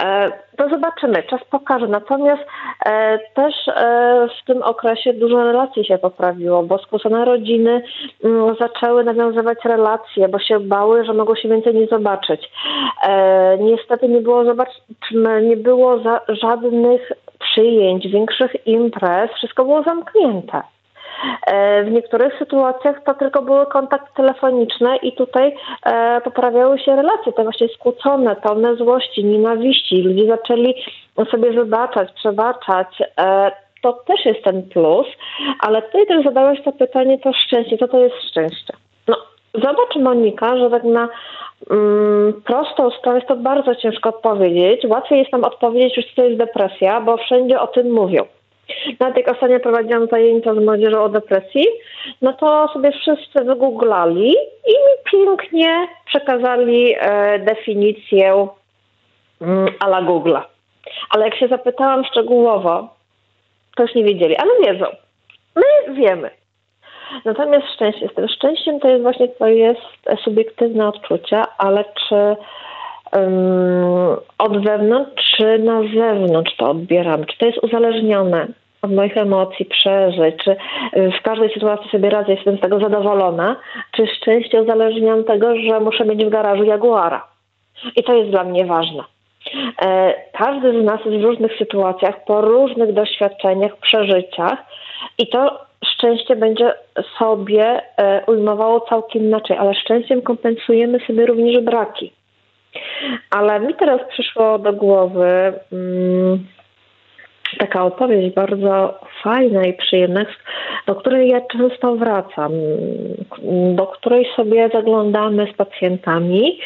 E, to zobaczymy, czas pokaże. Natomiast e, też e, w tym okresie dużo relacji się poprawiło, bo skłócone rodziny mm, zaczęły nawiązywać relacje, bo się bały, że mogą się więcej nie zobaczyć. Niestety nie było, zobacz, nie było żadnych przyjęć, większych imprez, wszystko było zamknięte. E, w niektórych sytuacjach to tylko były kontakty telefoniczne i tutaj e, poprawiały się relacje, te właśnie skłócone, pełne złości, nienawiści. Ludzie zaczęli sobie wybaczać, przebaczać. E, to też jest ten plus, ale tutaj też zadałeś to pytanie, to szczęście, co to jest szczęście? No, zobacz Monika, że tak na Mm, prostą sprawę jest to bardzo ciężko odpowiedzieć. Łatwiej jest nam odpowiedzieć już, co jest depresja, bo wszędzie o tym mówią. Nawet jak ostatnio prowadziłam zajęcia z młodzieżą o depresji, no to sobie wszyscy wygooglali i mi pięknie przekazali e, definicję mm, ala Google'a. Ale jak się zapytałam szczegółowo, to już nie wiedzieli, ale wiedzą. My wiemy. Natomiast szczęście, z tym szczęściem to jest właśnie to jest subiektywne odczucie, ale czy um, od wewnątrz, czy na zewnątrz to odbieram, czy to jest uzależnione od moich emocji, przeżyć, czy y, w każdej sytuacji sobie radzę, jestem z tego zadowolona, czy szczęście uzależniam tego, że muszę mieć w garażu Jaguara. I to jest dla mnie ważne. E, każdy z nas jest w różnych sytuacjach, po różnych doświadczeniach, przeżyciach i to szczęście będzie sobie e, ujmowało całkiem inaczej, ale szczęściem kompensujemy sobie również braki. Ale mi teraz przyszło do głowy mm, taka opowieść bardzo fajna i przyjemna, do której ja często wracam, do której sobie zaglądamy z pacjentami.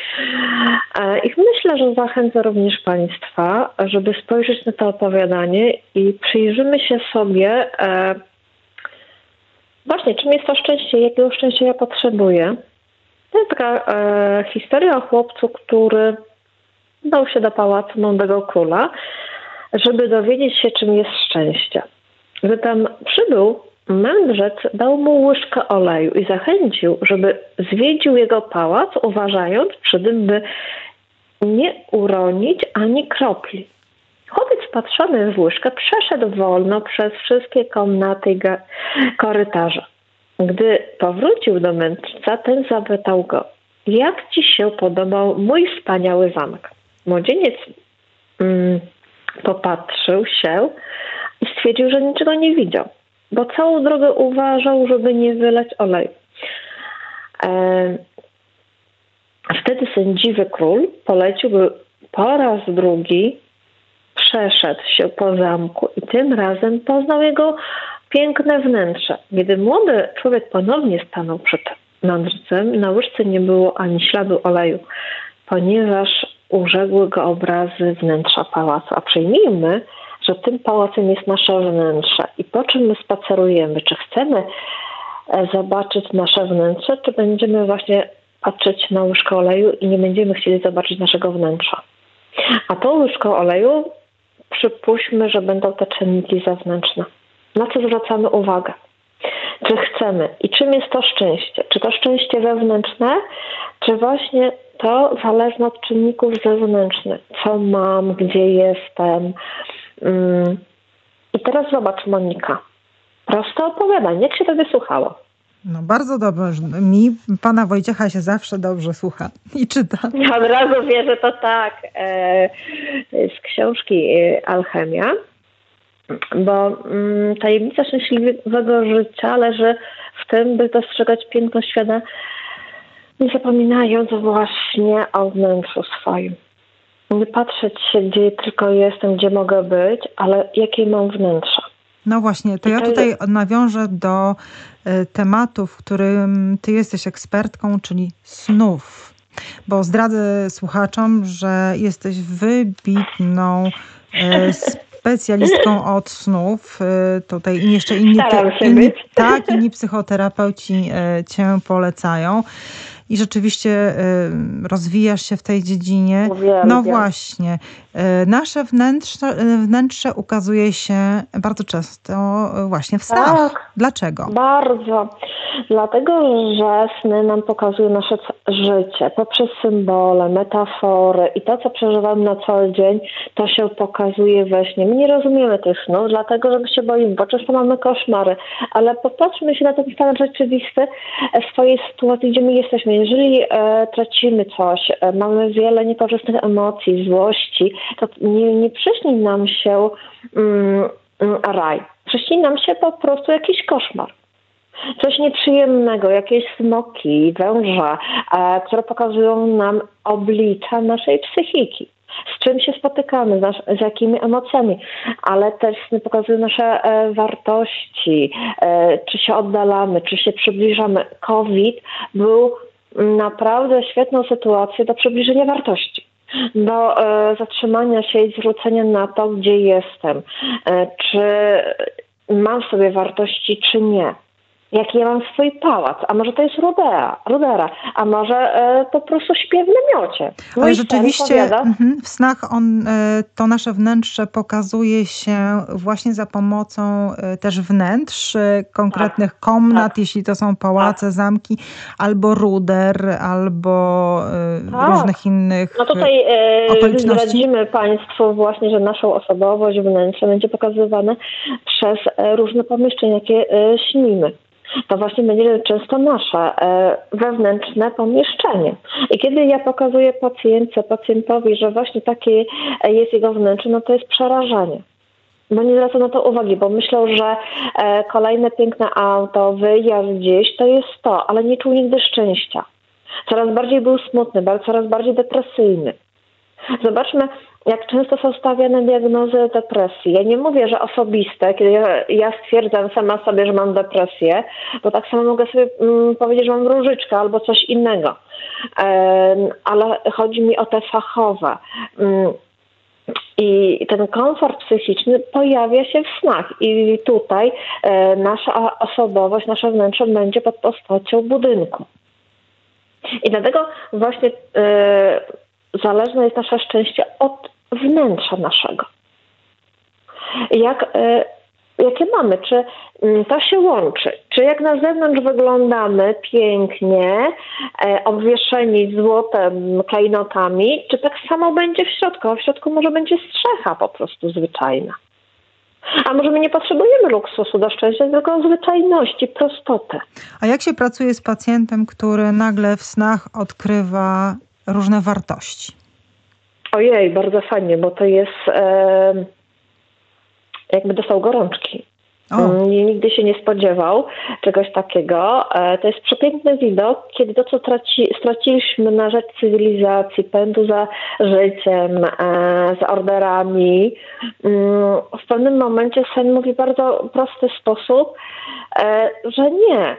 E, I myślę, że zachęcę również Państwa, żeby spojrzeć na to opowiadanie i przyjrzymy się sobie e, Właśnie, czym jest to szczęście? Jakiego szczęścia ja potrzebuję? To jest taka e, historia o chłopcu, który dał się do pałacu mądrego króla, żeby dowiedzieć się, czym jest szczęście. Gdy tam przybył, mędrzec dał mu łyżkę oleju i zachęcił, żeby zwiedził jego pałac, uważając przy tym, by nie uronić ani kropli. Chłopiec patrzony w łyżkę przeszedł wolno przez wszystkie komnaty i korytarze. Gdy powrócił do mędrca, ten zapytał go, jak ci się podobał mój wspaniały zamek? Młodzieniec mm, popatrzył się i stwierdził, że niczego nie widział, bo całą drogę uważał, żeby nie wylać oleju. E, wtedy sędziwy król polecił, by po raz drugi przeszedł się po zamku i tym razem poznał jego piękne wnętrze. Kiedy młody człowiek ponownie stanął przed mędrcem, na łyżce nie było ani śladu oleju, ponieważ urzegły go obrazy wnętrza pałacu. A przyjmijmy, że tym pałacem jest nasze wnętrze. I po czym my spacerujemy? Czy chcemy e, zobaczyć nasze wnętrze, czy będziemy właśnie patrzeć na łyżkę oleju i nie będziemy chcieli zobaczyć naszego wnętrza? A tą łyżką oleju przypuśćmy, że będą te czynniki zewnętrzne. Na co zwracamy uwagę? Czy chcemy i czym jest to szczęście? Czy to szczęście wewnętrzne, czy właśnie to zależne od czynników zewnętrznych? Co mam, gdzie jestem? Mm. I teraz zobacz, Monika. Proste opowiadanie. Jak się to wysłuchało? No bardzo dobrze. Mi pana Wojciecha się zawsze dobrze słucha i czyta. Ja od razu wierzę, to tak. E, z książki e, Alchemia. Bo mm, tajemnica szczęśliwego życia leży w tym, by dostrzegać piękno świata, nie zapominając właśnie o wnętrzu swoim. Nie patrzeć się, gdzie tylko jestem, gdzie mogę być, ale jakie mam wnętrze. No właśnie, to ja tutaj nawiążę do e, tematu, w którym ty jesteś ekspertką, czyli snów. Bo zdradzę słuchaczom, że jesteś wybitną e, specjalistką od snów. E, tutaj jeszcze inni, inni, tak, inni psychoterapeuci cię polecają i rzeczywiście y, rozwijasz się w tej dziedzinie. Uwielbiam. No właśnie. Y, nasze wnętrze, y, wnętrze ukazuje się bardzo często właśnie w snach. Tak, Dlaczego? Bardzo. Dlatego, że sny nam pokazują nasze życie poprzez symbole, metafory i to, co przeżywamy na cały dzień, to się pokazuje we śnie. My nie rozumiemy tych snów, dlatego, że my się boimy, bo często mamy koszmary, ale popatrzmy się na ten stan rzeczywisty w swojej sytuacji, gdzie my jesteśmy jeżeli e, tracimy coś, e, mamy wiele niekorzystnych emocji, złości, to nie, nie przyśni nam się mm, mm, raj. Przyśni nam się po prostu jakiś koszmar coś nieprzyjemnego, jakieś smoki, węża, e, które pokazują nam oblicza naszej psychiki. Z czym się spotykamy, z, nasz, z jakimi emocjami, ale też pokazują nasze e, wartości, e, czy się oddalamy, czy się przybliżamy. COVID był naprawdę świetną sytuację do przybliżenia wartości do e, zatrzymania się i zwrócenia na to, gdzie jestem. E, czy mam sobie wartości, czy nie jaki ja mam swój pałac, a może to jest rudera, rudera a może e, po prostu śpię w namiocie. No Ale rzeczywiście mhm, w snach on, e, to nasze wnętrze pokazuje się właśnie za pomocą e, też wnętrz, e, konkretnych tak, komnat, tak. jeśli to są pałace, tak. zamki, albo ruder, albo e, tak. różnych innych No tutaj e, zdradzimy Państwu właśnie, że naszą osobowość, wnętrze będzie pokazywane przez różne pomieszczenia, jakie śnimy to właśnie będzie często nasze e, wewnętrzne pomieszczenie. I kiedy ja pokazuję pacjentce, pacjentowi, że właśnie takie jest jego wnętrze, no to jest przerażenie bo nie zwraca na to uwagi, bo myślą, że e, kolejne piękne auto, wyjazd gdzieś to jest to, ale nie czuł nigdy szczęścia. Coraz bardziej był smutny, coraz bardziej depresyjny. Zobaczmy, jak często są stawiane diagnozy depresji. Ja nie mówię, że osobiste, kiedy ja, ja stwierdzam sama sobie, że mam depresję, bo tak samo mogę sobie mm, powiedzieć, że mam różyczkę albo coś innego. Ale chodzi mi o te fachowe. Mm, i ten komfort psychiczny pojawia się w snach. I tutaj e, nasza osobowość, nasze wnętrze będzie pod postacią budynku. I dlatego właśnie e, zależne jest nasze szczęście od wnętrza naszego. Jak, e, jakie mamy? Czy mm, to się łączy? Czy jak na zewnątrz wyglądamy pięknie, e, obwieszeni złotem, klejnotami, czy tak samo będzie w środku? A w środku może będzie strzecha po prostu zwyczajna. A może my nie potrzebujemy luksusu do szczęścia, tylko zwyczajności, prostoty. A jak się pracuje z pacjentem, który nagle w snach odkrywa różne wartości? Ojej, bardzo fajnie, bo to jest e, jakby dostał gorączki. Mm, nigdy się nie spodziewał czegoś takiego. E, to jest przepiękny widok, kiedy to, co traci, straciliśmy na rzecz cywilizacji, pędu za życiem, e, za orderami, mm, w pewnym momencie sen mówi w bardzo prosty sposób, e, że nie,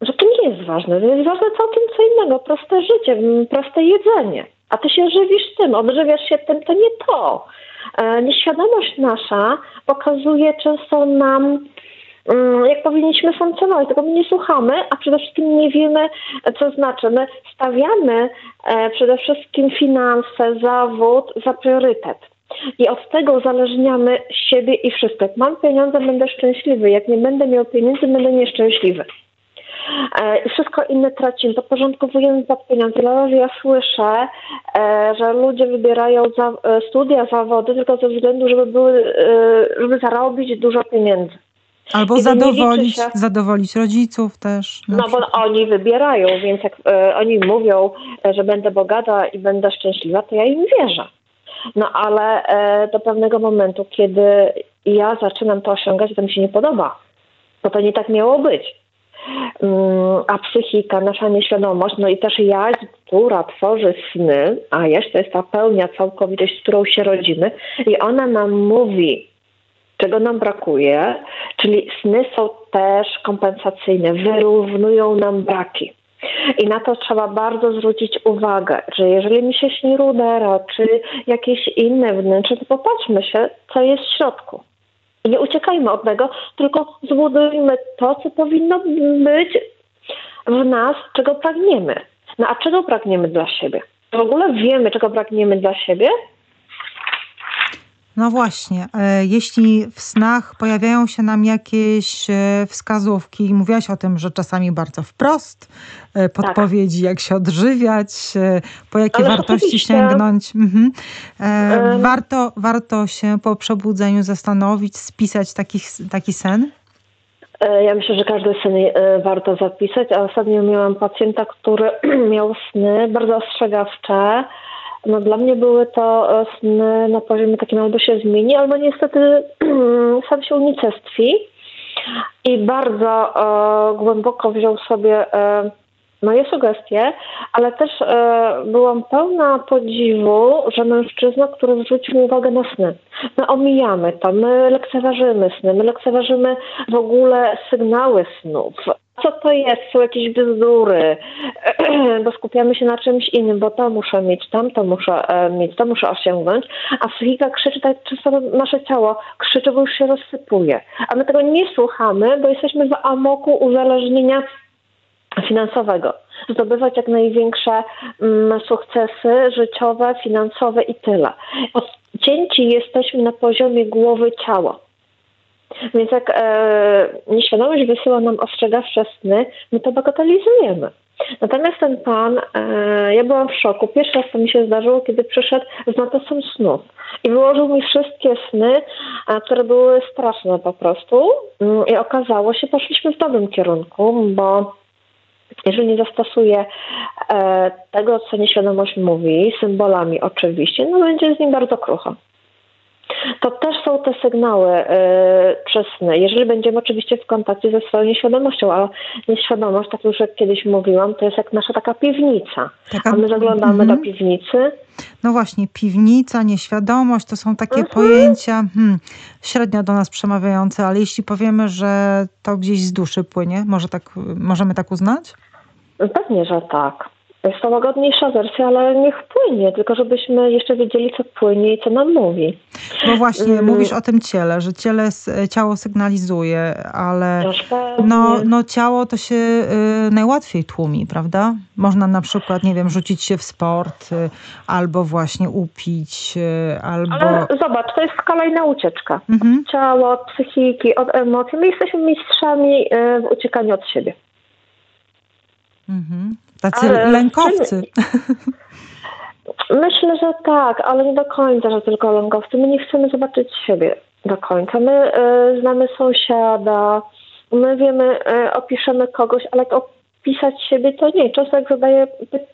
że to nie jest ważne, że jest ważne całkiem co innego, proste życie, proste jedzenie a ty się żywisz tym, odżywiasz się tym, to nie to. E, nieświadomość nasza pokazuje często nam, mm, jak powinniśmy funkcjonować, tego my nie słuchamy, a przede wszystkim nie wiemy, co znaczy. My stawiamy e, przede wszystkim finanse, zawód za priorytet. I od tego uzależniamy siebie i wszystko. Jak mam pieniądze, będę szczęśliwy. Jak nie będę miał pieniędzy, będę nieszczęśliwy. E, i wszystko inne tracimy. To porządkowujemy pod pieniądze. Dlatego ja słyszę, e, że ludzie wybierają za, e, studia, zawody tylko ze względu, żeby, były, żeby zarobić dużo pieniędzy. Albo zadowolić, się, zadowolić rodziców też. No przykład. bo oni wybierają, więc jak e, oni mówią, że będę bogata i będę szczęśliwa, to ja im wierzę. No ale e, do pewnego momentu, kiedy ja zaczynam to osiągać, to mi się nie podoba. Bo to nie tak miało być. Mm, a psychika, nasza nieświadomość, no i też jaźń, która tworzy sny, a to jest ta pełnia, całkowitość, z którą się rodzimy i ona nam mówi, czego nam brakuje, czyli sny są też kompensacyjne, wyrównują nam braki. I na to trzeba bardzo zwrócić uwagę, że jeżeli mi się śni rudera, czy jakieś inne wnętrze, to popatrzmy się, co jest w środku. Nie uciekajmy od tego, tylko zbudujmy to, co powinno być w nas, czego pragniemy. No a czego pragniemy dla siebie? W ogóle wiemy, czego pragniemy dla siebie? No właśnie, e, jeśli w snach pojawiają się nam jakieś e, wskazówki, mówiłaś o tym, że czasami bardzo wprost, e, podpowiedzi, tak. jak się odżywiać, po jakie Ale wartości sięgnąć. Mhm. Warto, warto się po przebudzeniu zastanowić, spisać taki, taki sen? Ja myślę, że każdy sen warto zapisać, a ostatnio miałam pacjenta, który miał sny bardzo ostrzegawcze, no dla mnie były to e, sny na poziomie takim albo się zmieni, albo niestety sam się unicestwi. I bardzo e, głęboko wziął sobie e, moje sugestie, ale też e, byłam pełna podziwu, że mężczyzna, który zwrócił uwagę na sny. My omijamy to, my lekceważymy sny, my lekceważymy w ogóle sygnały snów co to jest, są jakieś bzdury, bo skupiamy się na czymś innym, bo to muszę mieć, tam to muszę e, mieć, to muszę osiągnąć, a psychika krzyczy, tak często nasze ciało krzyczy, bo już się rozsypuje. A my tego nie słuchamy, bo jesteśmy w amoku uzależnienia finansowego. Zdobywać jak największe mm, sukcesy życiowe, finansowe i tyle. Odcięci jesteśmy na poziomie głowy ciała. Więc jak e, nieświadomość wysyła nam ostrzegawcze sny, my to bagatelizujemy. Natomiast ten pan, e, ja byłam w szoku. Pierwszy raz to mi się zdarzyło, kiedy przyszedł z notesem snów i wyłożył mi wszystkie sny, e, które były straszne po prostu. Mm, I okazało się, poszliśmy w dobrym kierunku, bo jeżeli nie zastosuje e, tego, co nieświadomość mówi, symbolami oczywiście, no będzie z nim bardzo krucho to też są te sygnały yy, Jeżeli będziemy oczywiście w kontakcie ze swoją nieświadomością, a nieświadomość, tak już jak kiedyś mówiłam, to jest jak nasza taka piwnica. Taka... A my zaglądamy do mhm. piwnicy. No właśnie, piwnica, nieświadomość to są takie mhm. pojęcia hmm, średnio do nas przemawiające, ale jeśli powiemy, że to gdzieś z duszy płynie, może tak, możemy tak uznać? Pewnie, że tak. Jest to łagodniejsza wersja, ale niech płynie, tylko żebyśmy jeszcze wiedzieli, co płynie i co nam mówi. No właśnie, mm. mówisz o tym ciele, że ciele, ciało sygnalizuje, ale no, no ciało to się y, najłatwiej tłumi, prawda? Można na przykład, nie wiem, rzucić się w sport, y, albo właśnie upić, y, albo... Ale zobacz, to jest kolejna ucieczka. Mhm. Od ciała, od psychiki, od emocji. My jesteśmy mistrzami y, w uciekaniu od siebie. Mhm. Tacy ale lękowcy. Myślę, że tak, ale nie do końca, że tylko lękowcy. My nie chcemy zobaczyć siebie do końca. My y, znamy sąsiada, my wiemy, y, opiszemy kogoś, ale opisać siebie to nie. Często jak zadaję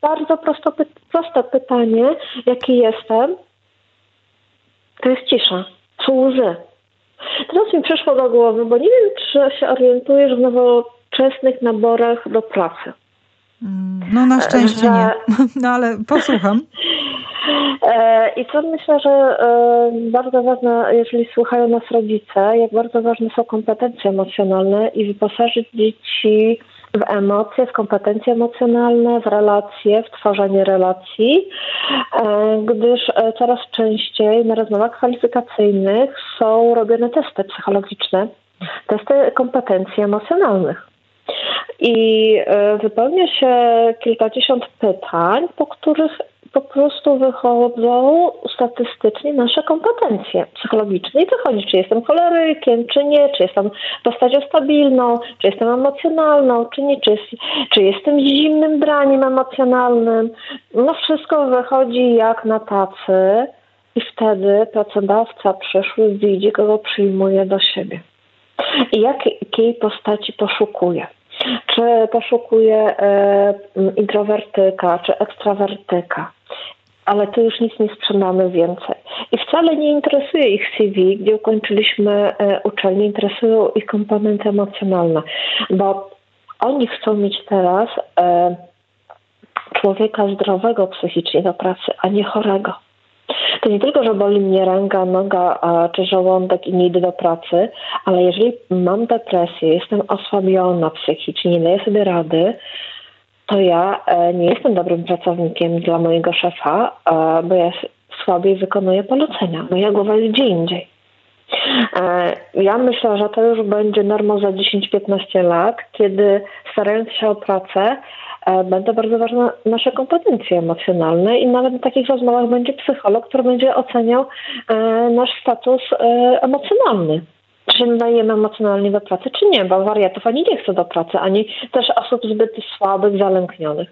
bardzo prosto, py proste pytanie, jaki jestem, to jest cisza, są łzy. Teraz mi przyszło do głowy, bo nie wiem, czy się orientujesz w nowoczesnych naborach do pracy. No na szczęście że... nie, no ale posłucham. E, I co myślę, że e, bardzo ważne, jeżeli słuchają nas rodzice, jak bardzo ważne są kompetencje emocjonalne i wyposażyć dzieci w emocje, w kompetencje emocjonalne, w relacje, w tworzenie relacji, e, gdyż coraz częściej na rozmowach kwalifikacyjnych są robione testy psychologiczne, testy kompetencji emocjonalnych. I e, wypełnia się kilkadziesiąt pytań, po których po prostu wychodzą statystycznie nasze kompetencje psychologiczne i wychodzi, czy jestem cholerykiem, czy nie, czy jestem postacią stabilną, czy jestem emocjonalną, czy nie, czy, czy jestem zimnym braniem emocjonalnym. No wszystko wychodzi jak na tacy i wtedy pracodawca przyszły widzi, kogo przyjmuje do siebie jakiej postaci poszukuje. Czy poszukuje e, introwertyka, czy ekstrawertyka. Ale tu już nic nie sprzedamy więcej. I wcale nie interesuje ich CV, gdzie ukończyliśmy e, uczelnię, interesują ich komponenty emocjonalne, bo oni chcą mieć teraz e, człowieka zdrowego psychicznie do pracy, a nie chorego. To nie tylko, że boli mnie ręka, noga czy żołądek i nie idę do pracy, ale jeżeli mam depresję, jestem osłabiona psychicznie, nie daję sobie rady, to ja e, nie jestem dobrym pracownikiem dla mojego szefa, e, bo ja słabiej wykonuję polecenia. Moja głowa jest gdzie indziej. E, ja myślę, że to już będzie normą za 10-15 lat, kiedy starając się o pracę, będą bardzo ważne nasze kompetencje emocjonalne i nawet na takich rozmowach będzie psycholog, który będzie oceniał nasz status emocjonalny czy nadajemy emocjonalnie do pracy, czy nie, bo wariatów ani nie chce do pracy, ani też osób zbyt słabych, zalęknionych.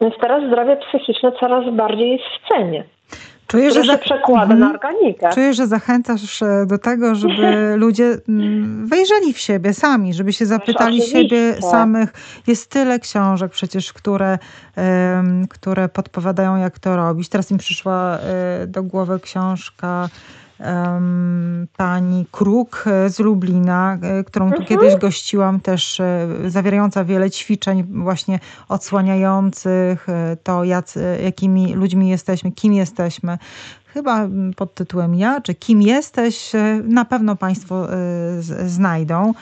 Więc teraz zdrowie psychiczne coraz bardziej jest w cenie. Czuję, że za... przekłada na mhm. organikę. Czuję, że zachęcasz e, do tego, żeby ludzie mm, wejrzeli w siebie sami, żeby się zapytali siebie samych. Jest tyle książek przecież, które, które podpowiadają, jak to robić. Teraz mi przyszła e, do głowy książka pani Kruk z Lublina, e, którą tu mhm. kiedyś gościłam, też e, zawierająca wiele ćwiczeń właśnie odsłaniających e, to, jak, jakimi ludźmi jesteśmy, kim jesteśmy. Chyba pod tytułem Ja, czy Kim jesteś, na pewno Państwo znajdą.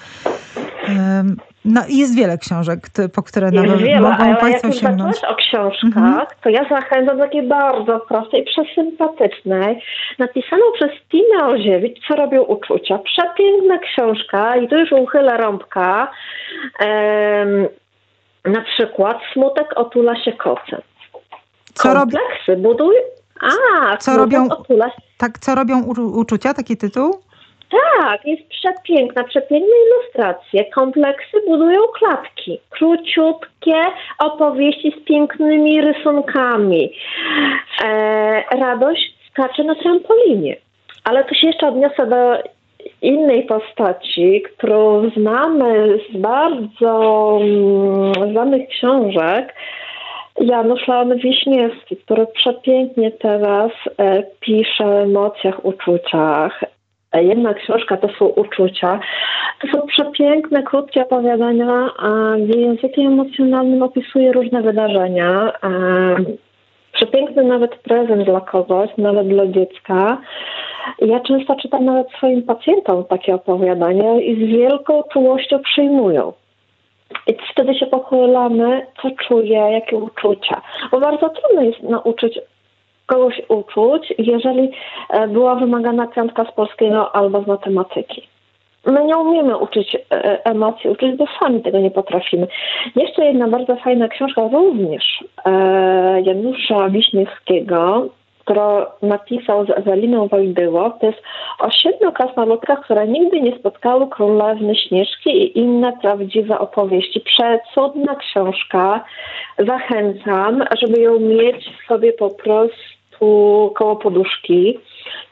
No jest wiele książek, po które jest nawet wiele, mogą ale Państwo jak sięgnąć. o książkach, mhm. to ja zachęcam do takiej bardzo prostej, przesympatycznej, napisaną przez Tinę Oziewicz, Co robią uczucia. Przepiękna książka i tu już uchylę rąbka. Um, na przykład Smutek otula się kocem. Co Kompleksy buduj... A, co robią, otula... tak, co robią uczucia, taki tytuł? Tak, jest przepiękna, przepiękne ilustracje. Kompleksy budują klatki. Króciutkie opowieści z pięknymi rysunkami. E, radość skacze na trampolinie. Ale tu się jeszcze odniosę do innej postaci, którą znamy z bardzo mm, znanych książek. Janusz Leon Wiśniewski, który przepięknie teraz e, pisze o emocjach, uczuciach, Jedna książka to są uczucia. To są przepiękne, krótkie opowiadania, gdzie językiem emocjonalnym opisuje różne wydarzenia. Przepiękny nawet prezent dla kogoś, nawet dla dziecka. Ja często czytam nawet swoim pacjentom takie opowiadania i z wielką czułością przyjmują. I wtedy się pochylamy, co czuję, jakie uczucia. Bo bardzo trudno jest nauczyć kogoś uczuć, jeżeli e, była wymagana piątka z polskiego albo z matematyki. My nie umiemy uczyć e, emocji, uczyć, bo sami tego nie potrafimy. Jeszcze jedna bardzo fajna książka, również e, Janusza Wiśniewskiego, którą napisał z Eweliną Wojdyło. To jest o siedmiu krasnoludkach, które nigdy nie spotkały królewny Śnieżki i inne prawdziwe opowieści. Przecudna książka. Zachęcam, żeby ją mieć sobie po prostu koło poduszki.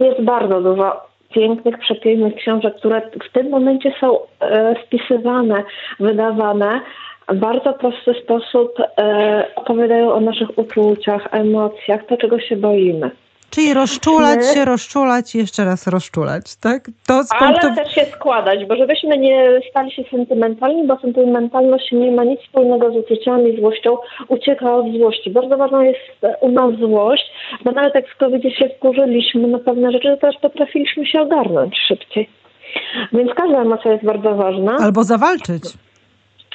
Jest bardzo dużo pięknych, przepięknych książek, które w tym momencie są e, spisywane, wydawane. W bardzo prosty sposób e, opowiadają o naszych uczuciach, emocjach, to czego się boimy. Czyli rozczulać się, rozczulać i jeszcze raz rozczulać, tak? To Ale też się składać, bo żebyśmy nie stali się sentymentalni, bo sentymentalność nie ma nic wspólnego z uczuciami, złością, ucieka od złości. Bardzo ważna jest u nas złość, bo nawet jak w covid się wkurzyliśmy na pewne rzeczy, to też potrafiliśmy się ogarnąć szybciej. Więc każda emocja jest bardzo ważna. Albo zawalczyć.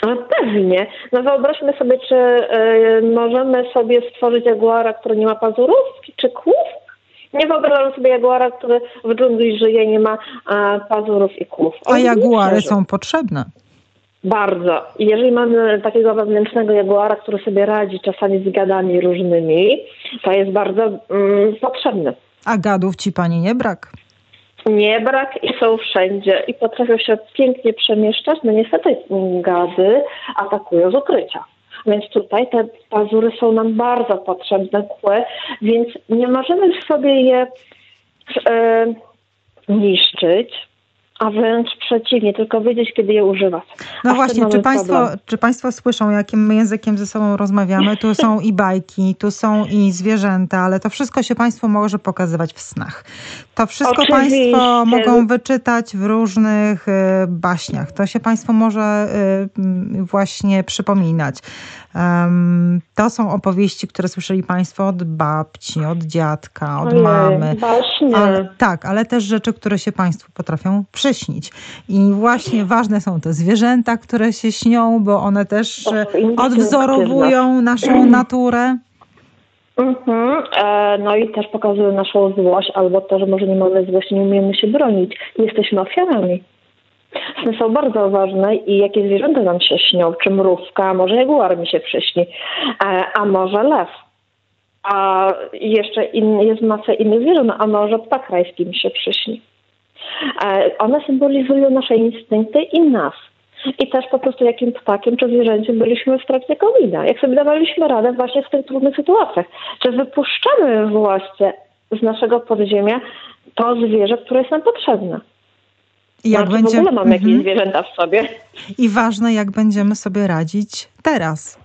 No pewnie. No wyobraźmy sobie, czy y, możemy sobie stworzyć jaguara, który nie ma pazurów, czy kłów, nie wyobrażam sobie jaguara, który w dżungli żyje, nie ma a, pazurów i kłów. A jaguary są potrzebne. Bardzo. I jeżeli mamy takiego wewnętrznego jaguara, który sobie radzi czasami z gadami różnymi, to jest bardzo mm, potrzebny. A gadów ci pani nie brak? Nie brak i są wszędzie i potrafią się pięknie przemieszczać. No niestety gady atakują z ukrycia. Więc tutaj te pazury są nam bardzo potrzebne, kły, więc nie możemy sobie je e, niszczyć, a wręcz przeciwnie, tylko wiedzieć, kiedy je używać. No a właśnie, czy państwo, czy państwo słyszą, jakim my językiem ze sobą rozmawiamy? Tu są i bajki, tu są i zwierzęta, ale to wszystko się Państwu może pokazywać w snach. To wszystko Oczywiście. Państwo mogą wyczytać w różnych y, baśniach. To się Państwu może y, właśnie przypominać. To są opowieści, które słyszeli Państwo od babci, od dziadka, od Ojej, mamy. Baśnie. Ale, tak, ale też rzeczy, które się Państwu potrafią przyśnić. I właśnie ważne są te zwierzęta, które się śnią, bo one też e, odwzorowują naszą naturę. Mhm. E, no i też pokazują naszą złość, albo to, że może nie mamy złości, nie umiemy się bronić. Jesteśmy ofiarami. Sny są bardzo ważne i jakie zwierzęta nam się śnią, czy mrówka, a może jaguar mi się przyśni, e, a może lew. A jeszcze in, jest masa innych zwierząt, a może ptak rajski mi się przyśni. E, one symbolizują nasze instynkty i nas. I też po prostu jakim ptakiem czy zwierzęciem byliśmy w trakcie covid Jak sobie dawaliśmy radę właśnie w tych trudnych sytuacjach. Czy wypuszczamy właśnie z naszego podziemia to zwierzę, które jest nam potrzebne. Jak znaczy, będzie, w ogóle mamy jakieś Mhm. zwierzęta w sobie. I ważne, jak będziemy sobie radzić teraz.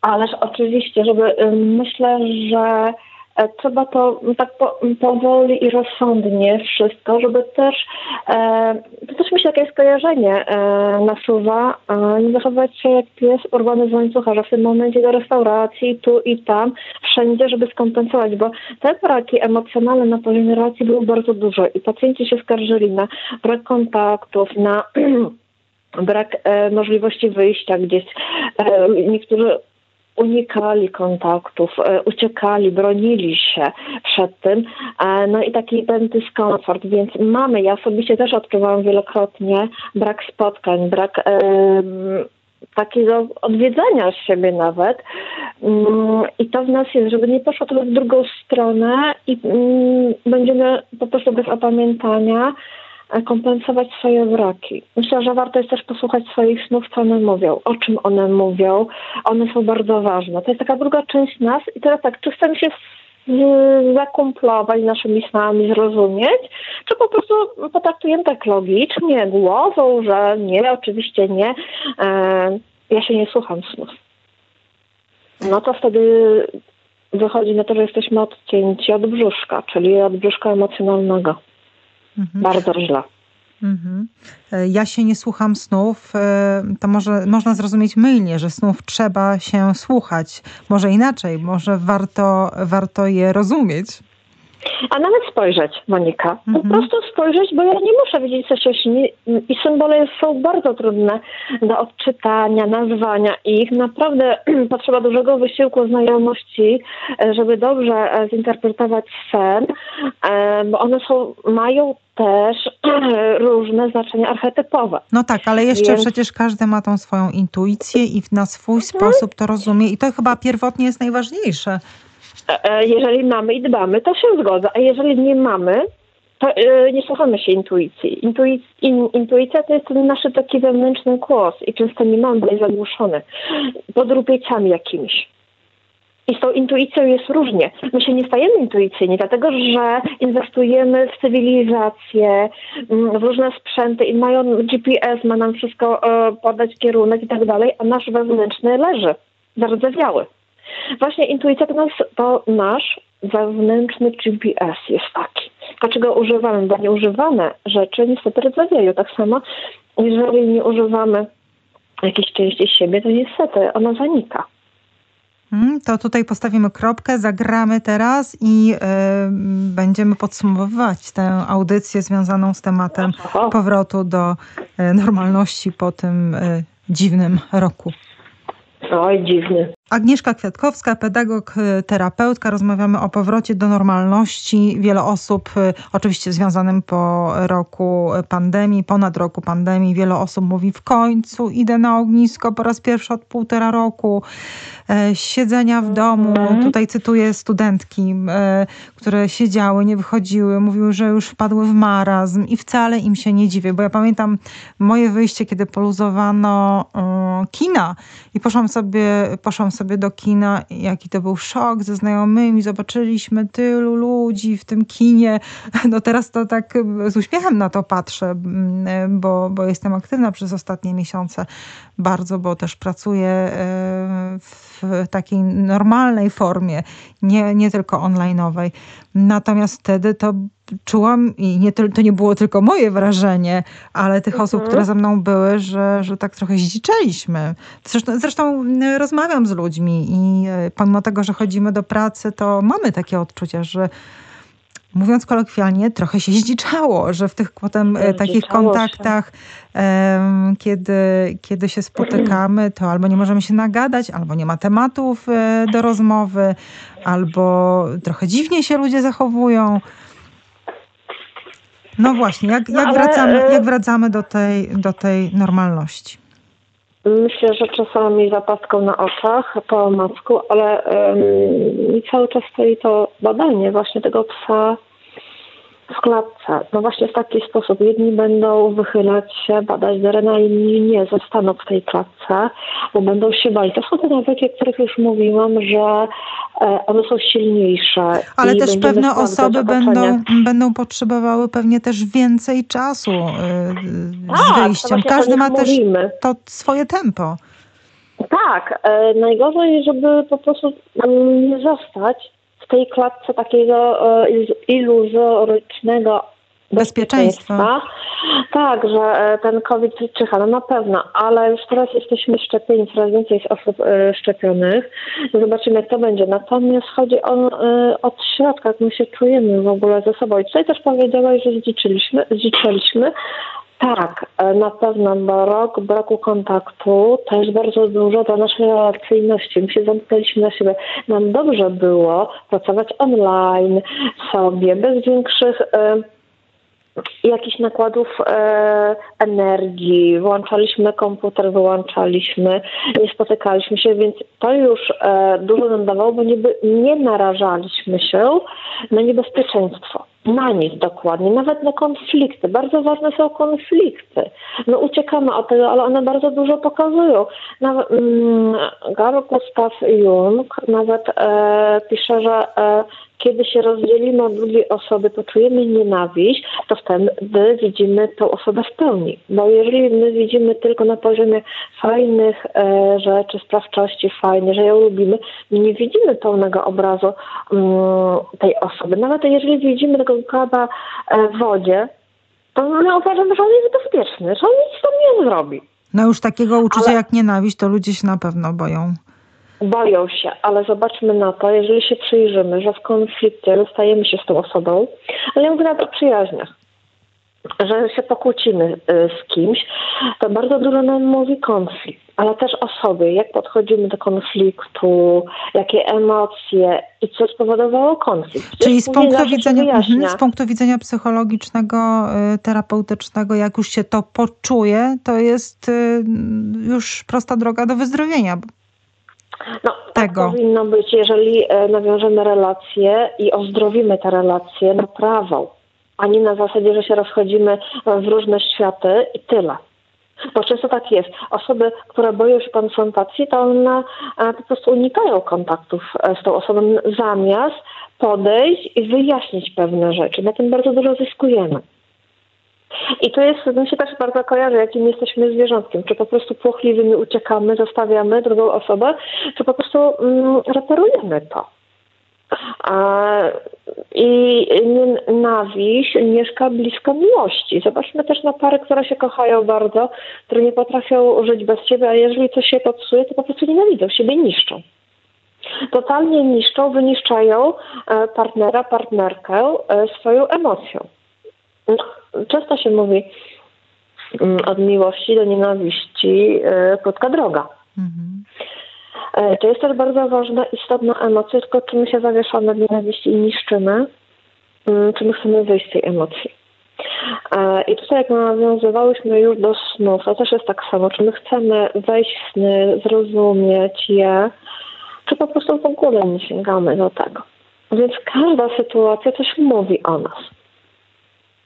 Ależ oczywiście, żeby ym, myślę, że trzeba to tak po, powoli i rozsądnie wszystko, żeby też, e, to też mi się takie skojarzenie e, nasuwa, e, nie zachować się jak pies urwany z łańcucha, że w tym momencie do restauracji, tu i tam, wszędzie, żeby skompensować, bo te braki emocjonalne na poziomie relacji były bardzo duże i pacjenci się skarżyli na brak kontaktów, na brak e, możliwości wyjścia gdzieś. E, niektórzy unikali kontaktów, e, uciekali, bronili się przed tym. E, no i taki ten dyskomfort, więc mamy, ja osobiście też odczuwałam wielokrotnie brak spotkań, brak takiego odwiedzania siebie nawet. Mm, I to w nas jest, żeby nie poszło to w drugą stronę i mm, będziemy po prostu bez opamiętania kompensować swoje braki. Myślę, że warto jest też posłuchać swoich snów, co one mówią, o czym one mówią. One są bardzo ważne. To jest taka druga część nas i teraz tak, czy chcemy się zakumplować naszymi snami, zrozumieć, czy po prostu potraktujemy tak logicznie, głową, że nie, oczywiście nie. E, ja się nie słucham snów. No to wtedy wychodzi na to, że jesteśmy odcięci od brzuszka, czyli od brzuszka emocjonalnego. Mhm. Bardzo źle. Mhm. E, Ja się nie słucham snów. e, To może można zrozumieć mylnie, że snów trzeba się słuchać. Może inaczej, może warto, warto je rozumieć. A nawet spojrzeć, Monika. Po Mhm. prostu spojrzeć, bo ja nie muszę wiedzieć, co się śni. I symbole są bardzo trudne do odczytania, nazwania ich. Naprawdę potrzeba dużego wysiłku znajomości, żeby dobrze e, zinterpretować sen, e, bo one są, mają też różne znaczenia archetypowe. No tak, ale jeszcze Więc- przecież każdy ma tą swoją intuicję i na swój sposób to rozumie. I to chyba pierwotnie jest najważniejsze. E, e, Jeżeli mamy i dbamy, to się zgodzę, a jeżeli nie mamy, to e, nie słuchamy się intuicji. Intuic, in, intuicja to jest ten nasz taki wewnętrzny głos i często nie mamy, jest zagłuszony pod rupieciami jakimiś. I z tą intuicją jest różnie. My się nie stajemy intuicyjni, dlatego że inwestujemy w cywilizację, mm, w różne sprzęty i mają GPS, ma nam wszystko podać kierunek i tak dalej, a nasz wewnętrzny leży, zardzewiały. Właśnie intuicja to, nas, to nasz wewnętrzny GPS jest taki. Dlaczego używamy? Bo nieużywane rzeczy niestety rdzewieją. Tak samo, jeżeli nie używamy jakiejś części siebie, to niestety ona zanika. Mm, To tutaj postawimy kropkę, zagramy teraz i e, będziemy podsumowywać tę audycję związaną z tematem powrotu do e, normalności po tym e, dziwnym roku. oj, dziwny. Agnieszka Kwiatkowska, pedagog, e, terapeutka. Rozmawiamy o powrocie do normalności. Wiele osób, e, oczywiście związanym po roku pandemii, ponad roku pandemii, wiele osób mówi w końcu idę na ognisko po raz pierwszy od półtora roku. E, Siedzenia w domu. Tutaj cytuję studentki, e, które siedziały, nie wychodziły, mówiły, że już wpadły w marazm i wcale im się nie dziwię, bo ja pamiętam moje wyjście, kiedy poluzowano kina i poszłam sobie, poszłam sobie sobie do kina, jaki to był szok ze znajomymi, zobaczyliśmy tylu ludzi w tym kinie. No teraz to tak z uśmiechem na to patrzę, mm, bo, bo jestem aktywna przez ostatnie miesiące bardzo, bo też pracuję e, w takiej normalnej formie, nie, nie tylko online'owej. Natomiast wtedy to czułam i nie, to nie było tylko moje wrażenie, ale tych mhm. osób, które ze mną były, że, że tak trochę zdziczeliśmy. Zresztą, zresztą rozmawiam z ludźmi i e, pomimo tego, że chodzimy do pracy, to mamy takie odczucia, że mówiąc kolokwialnie, trochę się zdziczało, że w tych potem e, takich kontaktach, kiedy, kiedy się spotykamy, to albo nie możemy się nagadać, albo nie ma tematów e, do rozmowy, albo trochę dziwnie się ludzie zachowują. No właśnie, jak, jak, no, wracamy, e, jak wracamy do tej, do tej normalności? Myślę, że czasami zapaską na oczach po omacku, ale um, cały czas stoi to badanie właśnie tego psa w klatce. No właśnie w taki sposób. Jedni będą wychylać się, badać terena, inni nie, zostaną w tej klatce, bo będą się bali. To są te nawyki, o których już mówiłam, że e, one są silniejsze. Ale też pewne osoby będą, będą potrzebowały pewnie też więcej czasu yy, z tak, wyjściem. Każdy ma też mówimy. to swoje tempo. Tak, e, najgorzej, żeby po prostu mm, nie zostać w tej klatce takiego e, iluzorycznego bezpieczeństwa. Tak, że e, ten COVID czyha, no na pewno, ale już teraz jesteśmy szczepieni, coraz więcej jest osób e, szczepionych. Zobaczymy, jak to będzie. Natomiast chodzi o od środka, jak my się czujemy w ogóle ze sobą. I tutaj też powiedziałaś, że zdziczyliśmy, zdziczyliśmy tak, e, na pewno, bo rok braku kontaktu jest bardzo dużo dla naszej relacyjności. My się zamknęliśmy na siebie. Nam dobrze było pracować online sobie, bez większych y, jakichś nakładów e, energii, włączaliśmy komputer, wyłączaliśmy, nie spotykaliśmy się, więc to już e, dużo nam dawało, bo nie, nie narażaliśmy się na niebezpieczeństwo. Na nic dokładnie, nawet na konflikty. Bardzo ważne są konflikty. No uciekamy od tego, ale one bardzo dużo pokazują. Nawet mm, Carl Gustav Jung nawet e, pisze, że e, kiedy się rozdzielimy od drugiej osoby, poczujemy nienawiść, to wtedy widzimy tą osobę w pełni. Bo jeżeli my widzimy tylko na poziomie fajnych e, rzeczy, sprawczości fajne, że ją lubimy, nie widzimy pełnego obrazu mm, tej osoby. Nawet jeżeli widzimy tego gada e, w wodzie, to my uważamy, że on jest bezpieczny, że on nic tam nie zrobi. No już takiego uczucia Ale... jak nienawiść, to ludzie się na pewno boją boją się, ale zobaczmy na to, jeżeli się przyjrzymy, że w konflikcie rozstajemy się z tą osobą, ale ja mówię nawet o przyjaźniach, że się pokłócimy y, z kimś, to bardzo dużo nam mówi konflikt, ale też o sobie, jak podchodzimy do konfliktu, jakie emocje i co spowodowało konflikt. Czyli z punktu, widzenia, mhm, z punktu widzenia psychologicznego, y, terapeutycznego, jak już się to poczuje, to jest y, już prosta droga do wyzdrowienia. No, tak tego. Tak powinno być, jeżeli e, nawiążemy relacje i ozdrowimy te relacje na prawo, a nie na zasadzie, że się rozchodzimy w różne światy i tyle. Bo często tak jest. Osoby, które boją się konfrontacji, to one e, po prostu unikają kontaktów e, z tą osobą zamiast podejść i wyjaśnić pewne rzeczy. Na tym bardzo dużo zyskujemy. I to jest, mi się też bardzo kojarzy, jakim jesteśmy zwierzątkiem. Czy po prostu płochliwymi uciekamy, zostawiamy drugą osobę, czy po prostu mm, reperujemy to. I nienawiść mieszka blisko miłości. Zobaczmy też na pary, które się kochają bardzo, które nie potrafią żyć bez siebie, a jeżeli coś się popsuje, to po prostu nienawidzą siebie, niszczą. Totalnie niszczą, wyniszczają e, partnera, partnerkę e, swoją emocją. Często się mówi mm, od miłości do nienawiści e, krótka droga. Mhm. E, to jest też bardzo ważna, istotna emocja, tylko czy my się zawieszamy w nienawiści i niszczymy, mm, czy my chcemy wyjść z tej emocji. E, I tutaj jak nawiązywałyśmy już do snów, to też jest tak samo, czy my chcemy wejść w sny, zrozumieć je, czy po prostu w ogóle nie sięgamy do tego. Więc każda sytuacja coś mówi o nas.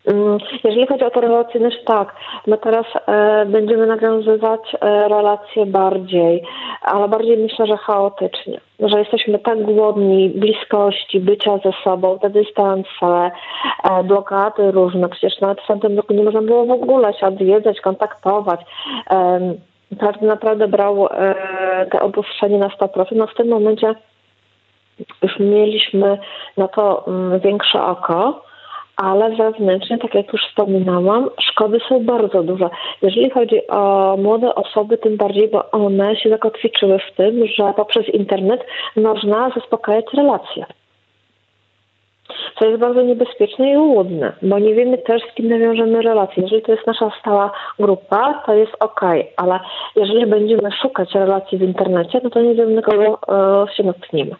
Mm, jeżeli chodzi o tę relacyjność, tak. My teraz e, będziemy nawiązywać e, relacje bardziej, ale bardziej myślę, że chaotycznie. Że jesteśmy tak głodni bliskości, bycia ze sobą, te dystanse, e, blokady różne. Przecież nawet w tamtym roku nie można było w ogóle się odwiedzać, kontaktować. Każdy naprawdę brał te obostrzenie na 100%. No w tym momencie już mieliśmy na to mm, większe oko ale wewnętrznie, tak jak już wspominałam, szkody są bardzo duże. Jeżeli chodzi o młode osoby, tym bardziej, bo one się zakotwiczyły w tym, że poprzez internet można zaspokajać relacje. Co jest bardzo niebezpieczne i łudne, bo nie wiemy też, z kim nawiążemy relacje. Jeżeli to jest nasza stała grupa, to jest ok, ale jeżeli będziemy szukać relacji w internecie, no to nie wiemy, kogo e, się natkniemy.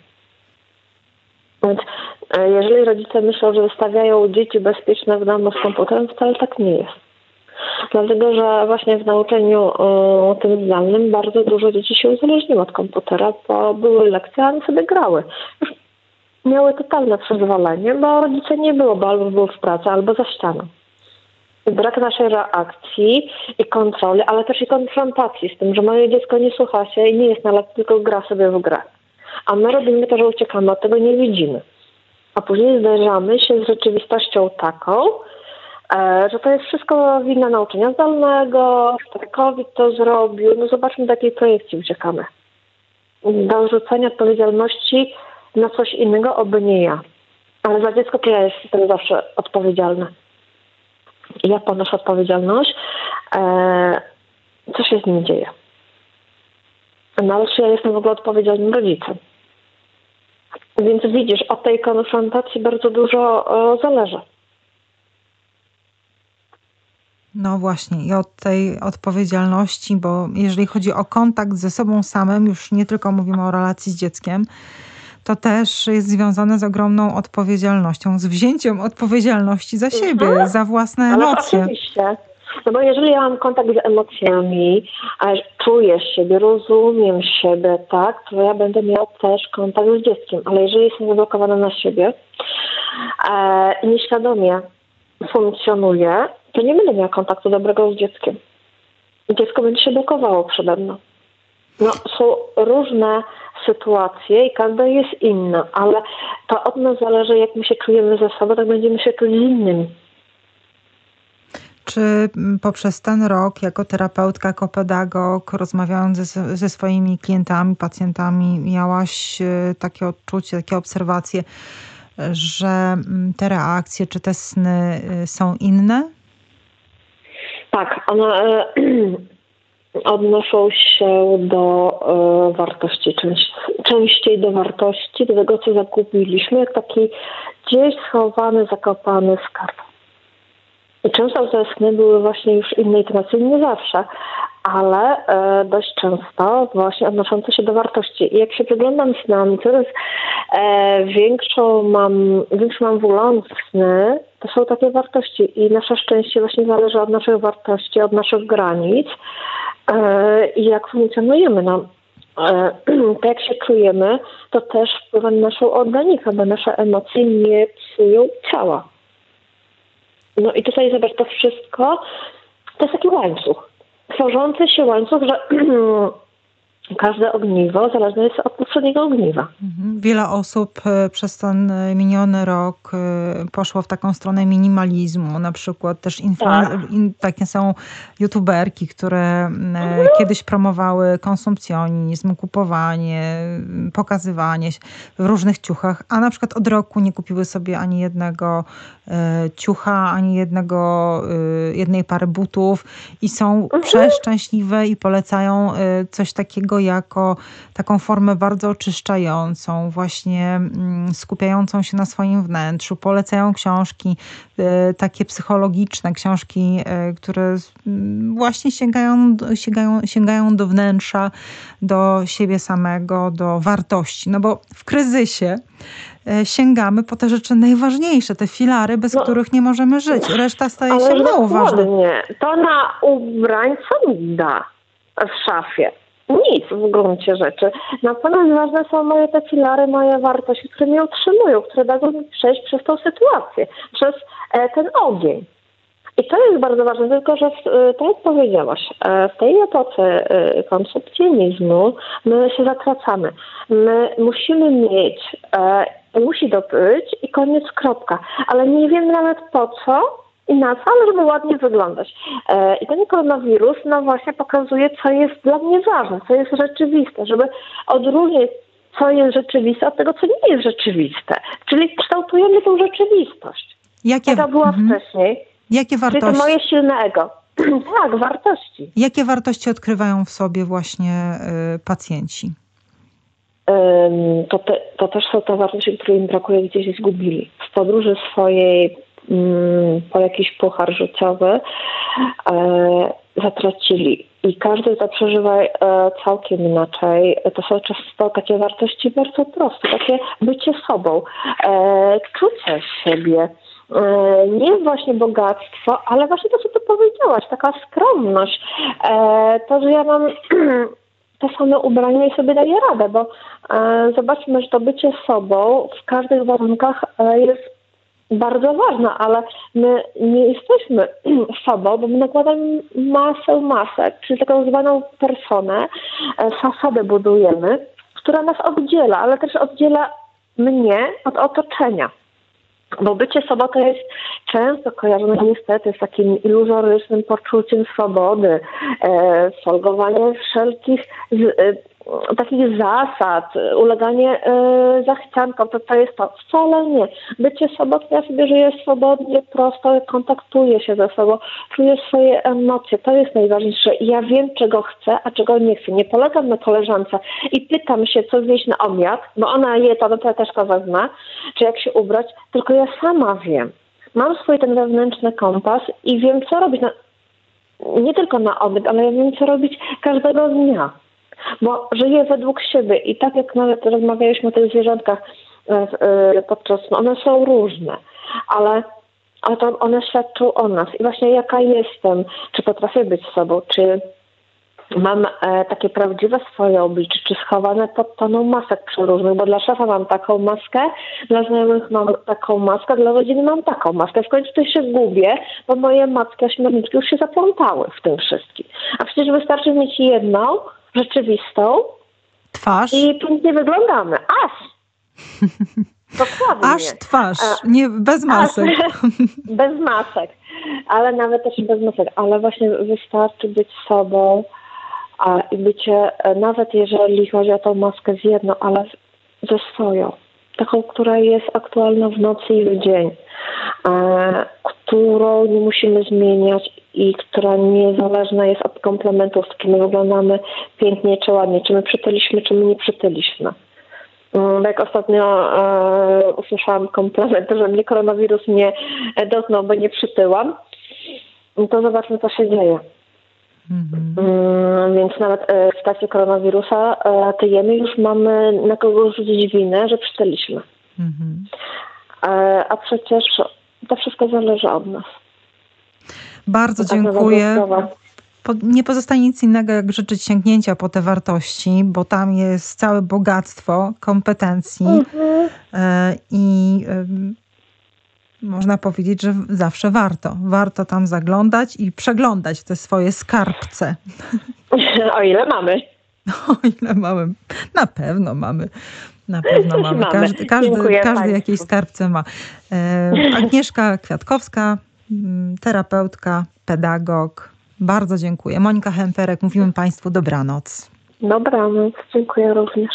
E, jeżeli rodzice myślą, że wystawiają dzieci bezpieczne w domu z komputerem, wcale tak nie jest. Dlatego, że właśnie w nauczaniu o, tym zdalnym bardzo dużo dzieci się uzależniło od komputera, bo były lekcje, a one sobie grały. Już miały totalne przyzwolenie, bo rodzice nie było, bo albo były w pracy, albo za ścianą. Brak naszej reakcji i kontroli, ale też i konfrontacji z tym, że moje dziecko nie słucha się i nie jest na lekcji, tylko gra sobie w grę a my robimy to, że uciekamy, a tego nie widzimy. A później zderzamy się z rzeczywistością taką, e, że to jest wszystko wina nauczania zdalnego, że COVID to zrobił. No zobaczmy, do jakiej projekcji uciekamy. Do rzucenia odpowiedzialności na coś innego, oby nie ja. Ale za dziecko to ja jestem zawsze odpowiedzialna. Ja ponoszę odpowiedzialność. E, co się z nim dzieje? No ale czy ja jestem w ogóle odpowiedzialnym rodzicem? Więc widzisz, od tej konfrontacji bardzo dużo zależy. No właśnie, i od tej odpowiedzialności, bo jeżeli chodzi o kontakt ze sobą samym, już nie tylko mówimy o relacji z dzieckiem, to też jest związane z ogromną odpowiedzialnością, z wzięciem odpowiedzialności za siebie, mhm. za własne emocje. Ale oczywiście. No bo jeżeli ja mam kontakt z emocjami, a czuję siebie, rozumiem siebie, tak, to ja będę miał też kontakt z dzieckiem. Ale jeżeli jestem zablokowana na siebie e, i nieświadomie funkcjonuję, to nie będę miała kontaktu dobrego z dzieckiem. Dziecko będzie się blokowało przede mną. No, są różne sytuacje i każda jest inna, ale to od nas zależy, jak my się czujemy ze sobą, tak będziemy się czuć z innymi. Czy poprzez ten rok jako terapeutka, jako pedagog, rozmawiając ze, ze swoimi klientami, pacjentami, miałaś e, takie odczucie, takie obserwacje, że te reakcje czy te sny e, są inne? Tak, one e, odnoszą się do wartości, częściej do wartości, do tego, co zakupiliśmy, jak taki gdzieś schowany, zakopany skarb. Często te sny były właśnie już innej tematycznej, nie zawsze, ale e, dość często właśnie odnoszące się do wartości. I jak się przyglądam snami, coraz e, większą mam, większy mam wgląd w sny, to są takie wartości i nasze szczęście właśnie zależy od naszych wartości, od naszych granic e, i jak funkcjonujemy. No, e, to jak się czujemy, to też wpływa na naszą organikę, bo nasze emocje nie psują ciała. No i tutaj zobacz, to wszystko to jest taki łańcuch. Tworzący się łańcuch, że każde ogniwo zależne jest od poprzedniego ogniwa. Mhm. Wiele osób e, przez ten e, miniony rok e, poszło w taką stronę minimalizmu. Na przykład też tak. takie są youtuberki, które mhm. kiedyś promowały konsumpcjonizm, kupowanie, pokazywanie w różnych ciuchach, a na przykład od roku nie kupiły sobie ani jednego ciucha, ani jednego, jednej pary butów i są mhm. przeszczęśliwe i polecają coś takiego jako taką formę bardzo oczyszczającą, właśnie mm, skupiającą się na swoim wnętrzu. Polecają książki e, takie psychologiczne, książki, e, które mm, właśnie sięgają, sięgają, sięgają do wnętrza, do siebie samego, do wartości. No bo w kryzysie e, sięgamy po te rzeczy najważniejsze, te filary, bez no, których nie możemy żyć. Reszta staje się mało ważna. To na ubrań co mi da w szafie? Nic w gruncie rzeczy. Natomiast ważne są moje te filary, moje wartości, które mnie utrzymują, które dadzą mi przejść przez tą sytuację, przez e, ten ogień. I to jest bardzo ważne, tylko że tak jak powiedziałaś, w tej epoce konsumpcjonizmu my się zatracamy. My musimy mieć, musi to być i koniec, kropka. Ale nie wiem nawet po co, i na co, ale żeby ładnie wyglądać. E, I ten koronawirus, no właśnie pokazuje, co jest dla mnie ważne, co jest rzeczywiste, żeby odróżnić co jest rzeczywiste od tego, co nie jest rzeczywiste. Czyli kształtujemy tą rzeczywistość. Jakie, Taka była mhm. wcześniej. Jakie wartości? Czyli to moje silne ego. tak, wartości. Jakie wartości odkrywają w sobie właśnie y, pacjenci? to, te, to też są te wartości, które im brakuje, gdzieś zgubili. W podróży swojej po jakiś puchar życiowy e, zatracili. I każdy to przeżywa e, całkiem inaczej. To są często takie wartości bardzo proste, takie bycie sobą, e, czucie siebie. Nie właśnie bogactwo, ale właśnie to, co ty powiedziałaś, taka skromność. To, że ja mam te same ubrania i sobie daję radę, bo zobaczmy, że to bycie sobą w każdych warunkach jest bardzo ważna, ale my nie jesteśmy sobą, bo my nakładamy masę masek, czyli taką zwaną personę, e, fasadę budujemy, która nas oddziela, ale też oddziela mnie od otoczenia. Bo bycie sobą to jest często kojarzone niestety z takim iluzorycznym poczuciem swobody, e, folgowanie wszelkich z, e, takich zasad, uleganie e, zachciankom, to to jest to. Wcale nie. Bycie sobą, ja sobie żyję swobodnie, prosto, kontaktuję się ze sobą, czuję swoje emocje. To jest najważniejsze. Ja wiem, czego chcę, a czego nie chcę. Nie polegam na koleżance i pytam się, co zjeść na obiad, bo ona je to, no to ja też to wezmę, czy jak się ubrać, tylko ja sama wiem. Mam swój ten wewnętrzny kompas i wiem, co robić na, nie tylko na obiad, ale ja wiem, co robić każdego dnia bo żyje według siebie i tak jak nawet rozmawialiśmy o tych zwierzątkach e, e, podczas, no one są różne, ale, ale to one świadczą o nas i właśnie jaka jestem, czy potrafię być sobą, czy mam e, takie prawdziwe swoje oblicze, czy schowane pod toną masek przeróżnych, bo dla szefa mam taką maskę, dla znajomych mam taką maskę, dla rodziny mam taką maskę. W końcu to się gubię, bo moje maski ośmiorniczki już się zaplątały w tym wszystkim. A przecież wystarczy mieć jedną, rzeczywistą. Twarz. I pięknie wyglądamy. Aż. Dokładnie. Aż twarz, nie bez masek. Aż, bez masek, ale nawet też bez masek, ale właśnie wystarczy być sobą a, i bycie, e, nawet jeżeli chodzi o tą maskę z jedną, ale ze swoją, taką, która jest aktualna w nocy i w dzień, e, którą nie musimy zmieniać i która niezależna jest od komplementów, czy my wyglądamy pięknie czy ładnie, czy my przytyliśmy, czy my nie przytyliśmy. Mm, jak ostatnio e, usłyszałam komplement, że mnie koronawirus nie dotknął, bo nie przytyłam, to zobaczmy, co się dzieje. Mhm. Mm, więc nawet e, w trakcie koronawirusa e, tyjemy już mamy na kogo rzucić winę, że przytyliśmy. Mhm. E, a przecież to wszystko zależy od nas. Bardzo dziękuję. nie pozostaje nic innego, jak życzyć sięgnięcia po te wartości, bo tam jest całe bogactwo kompetencji mhm. E, i można powiedzieć, że zawsze warto. Warto tam zaglądać i przeglądać te swoje skarbce. O ile mamy. O ile mamy. Na pewno mamy. Na pewno mamy. Każdy, każdy, każdy jakieś skarbce ma. E, Agnieszka Kwiatkowska, terapeutka, pedagog. Bardzo dziękuję. Monika Hemferek, mówimy Państwu dobranoc. Dobranoc, dziękuję również.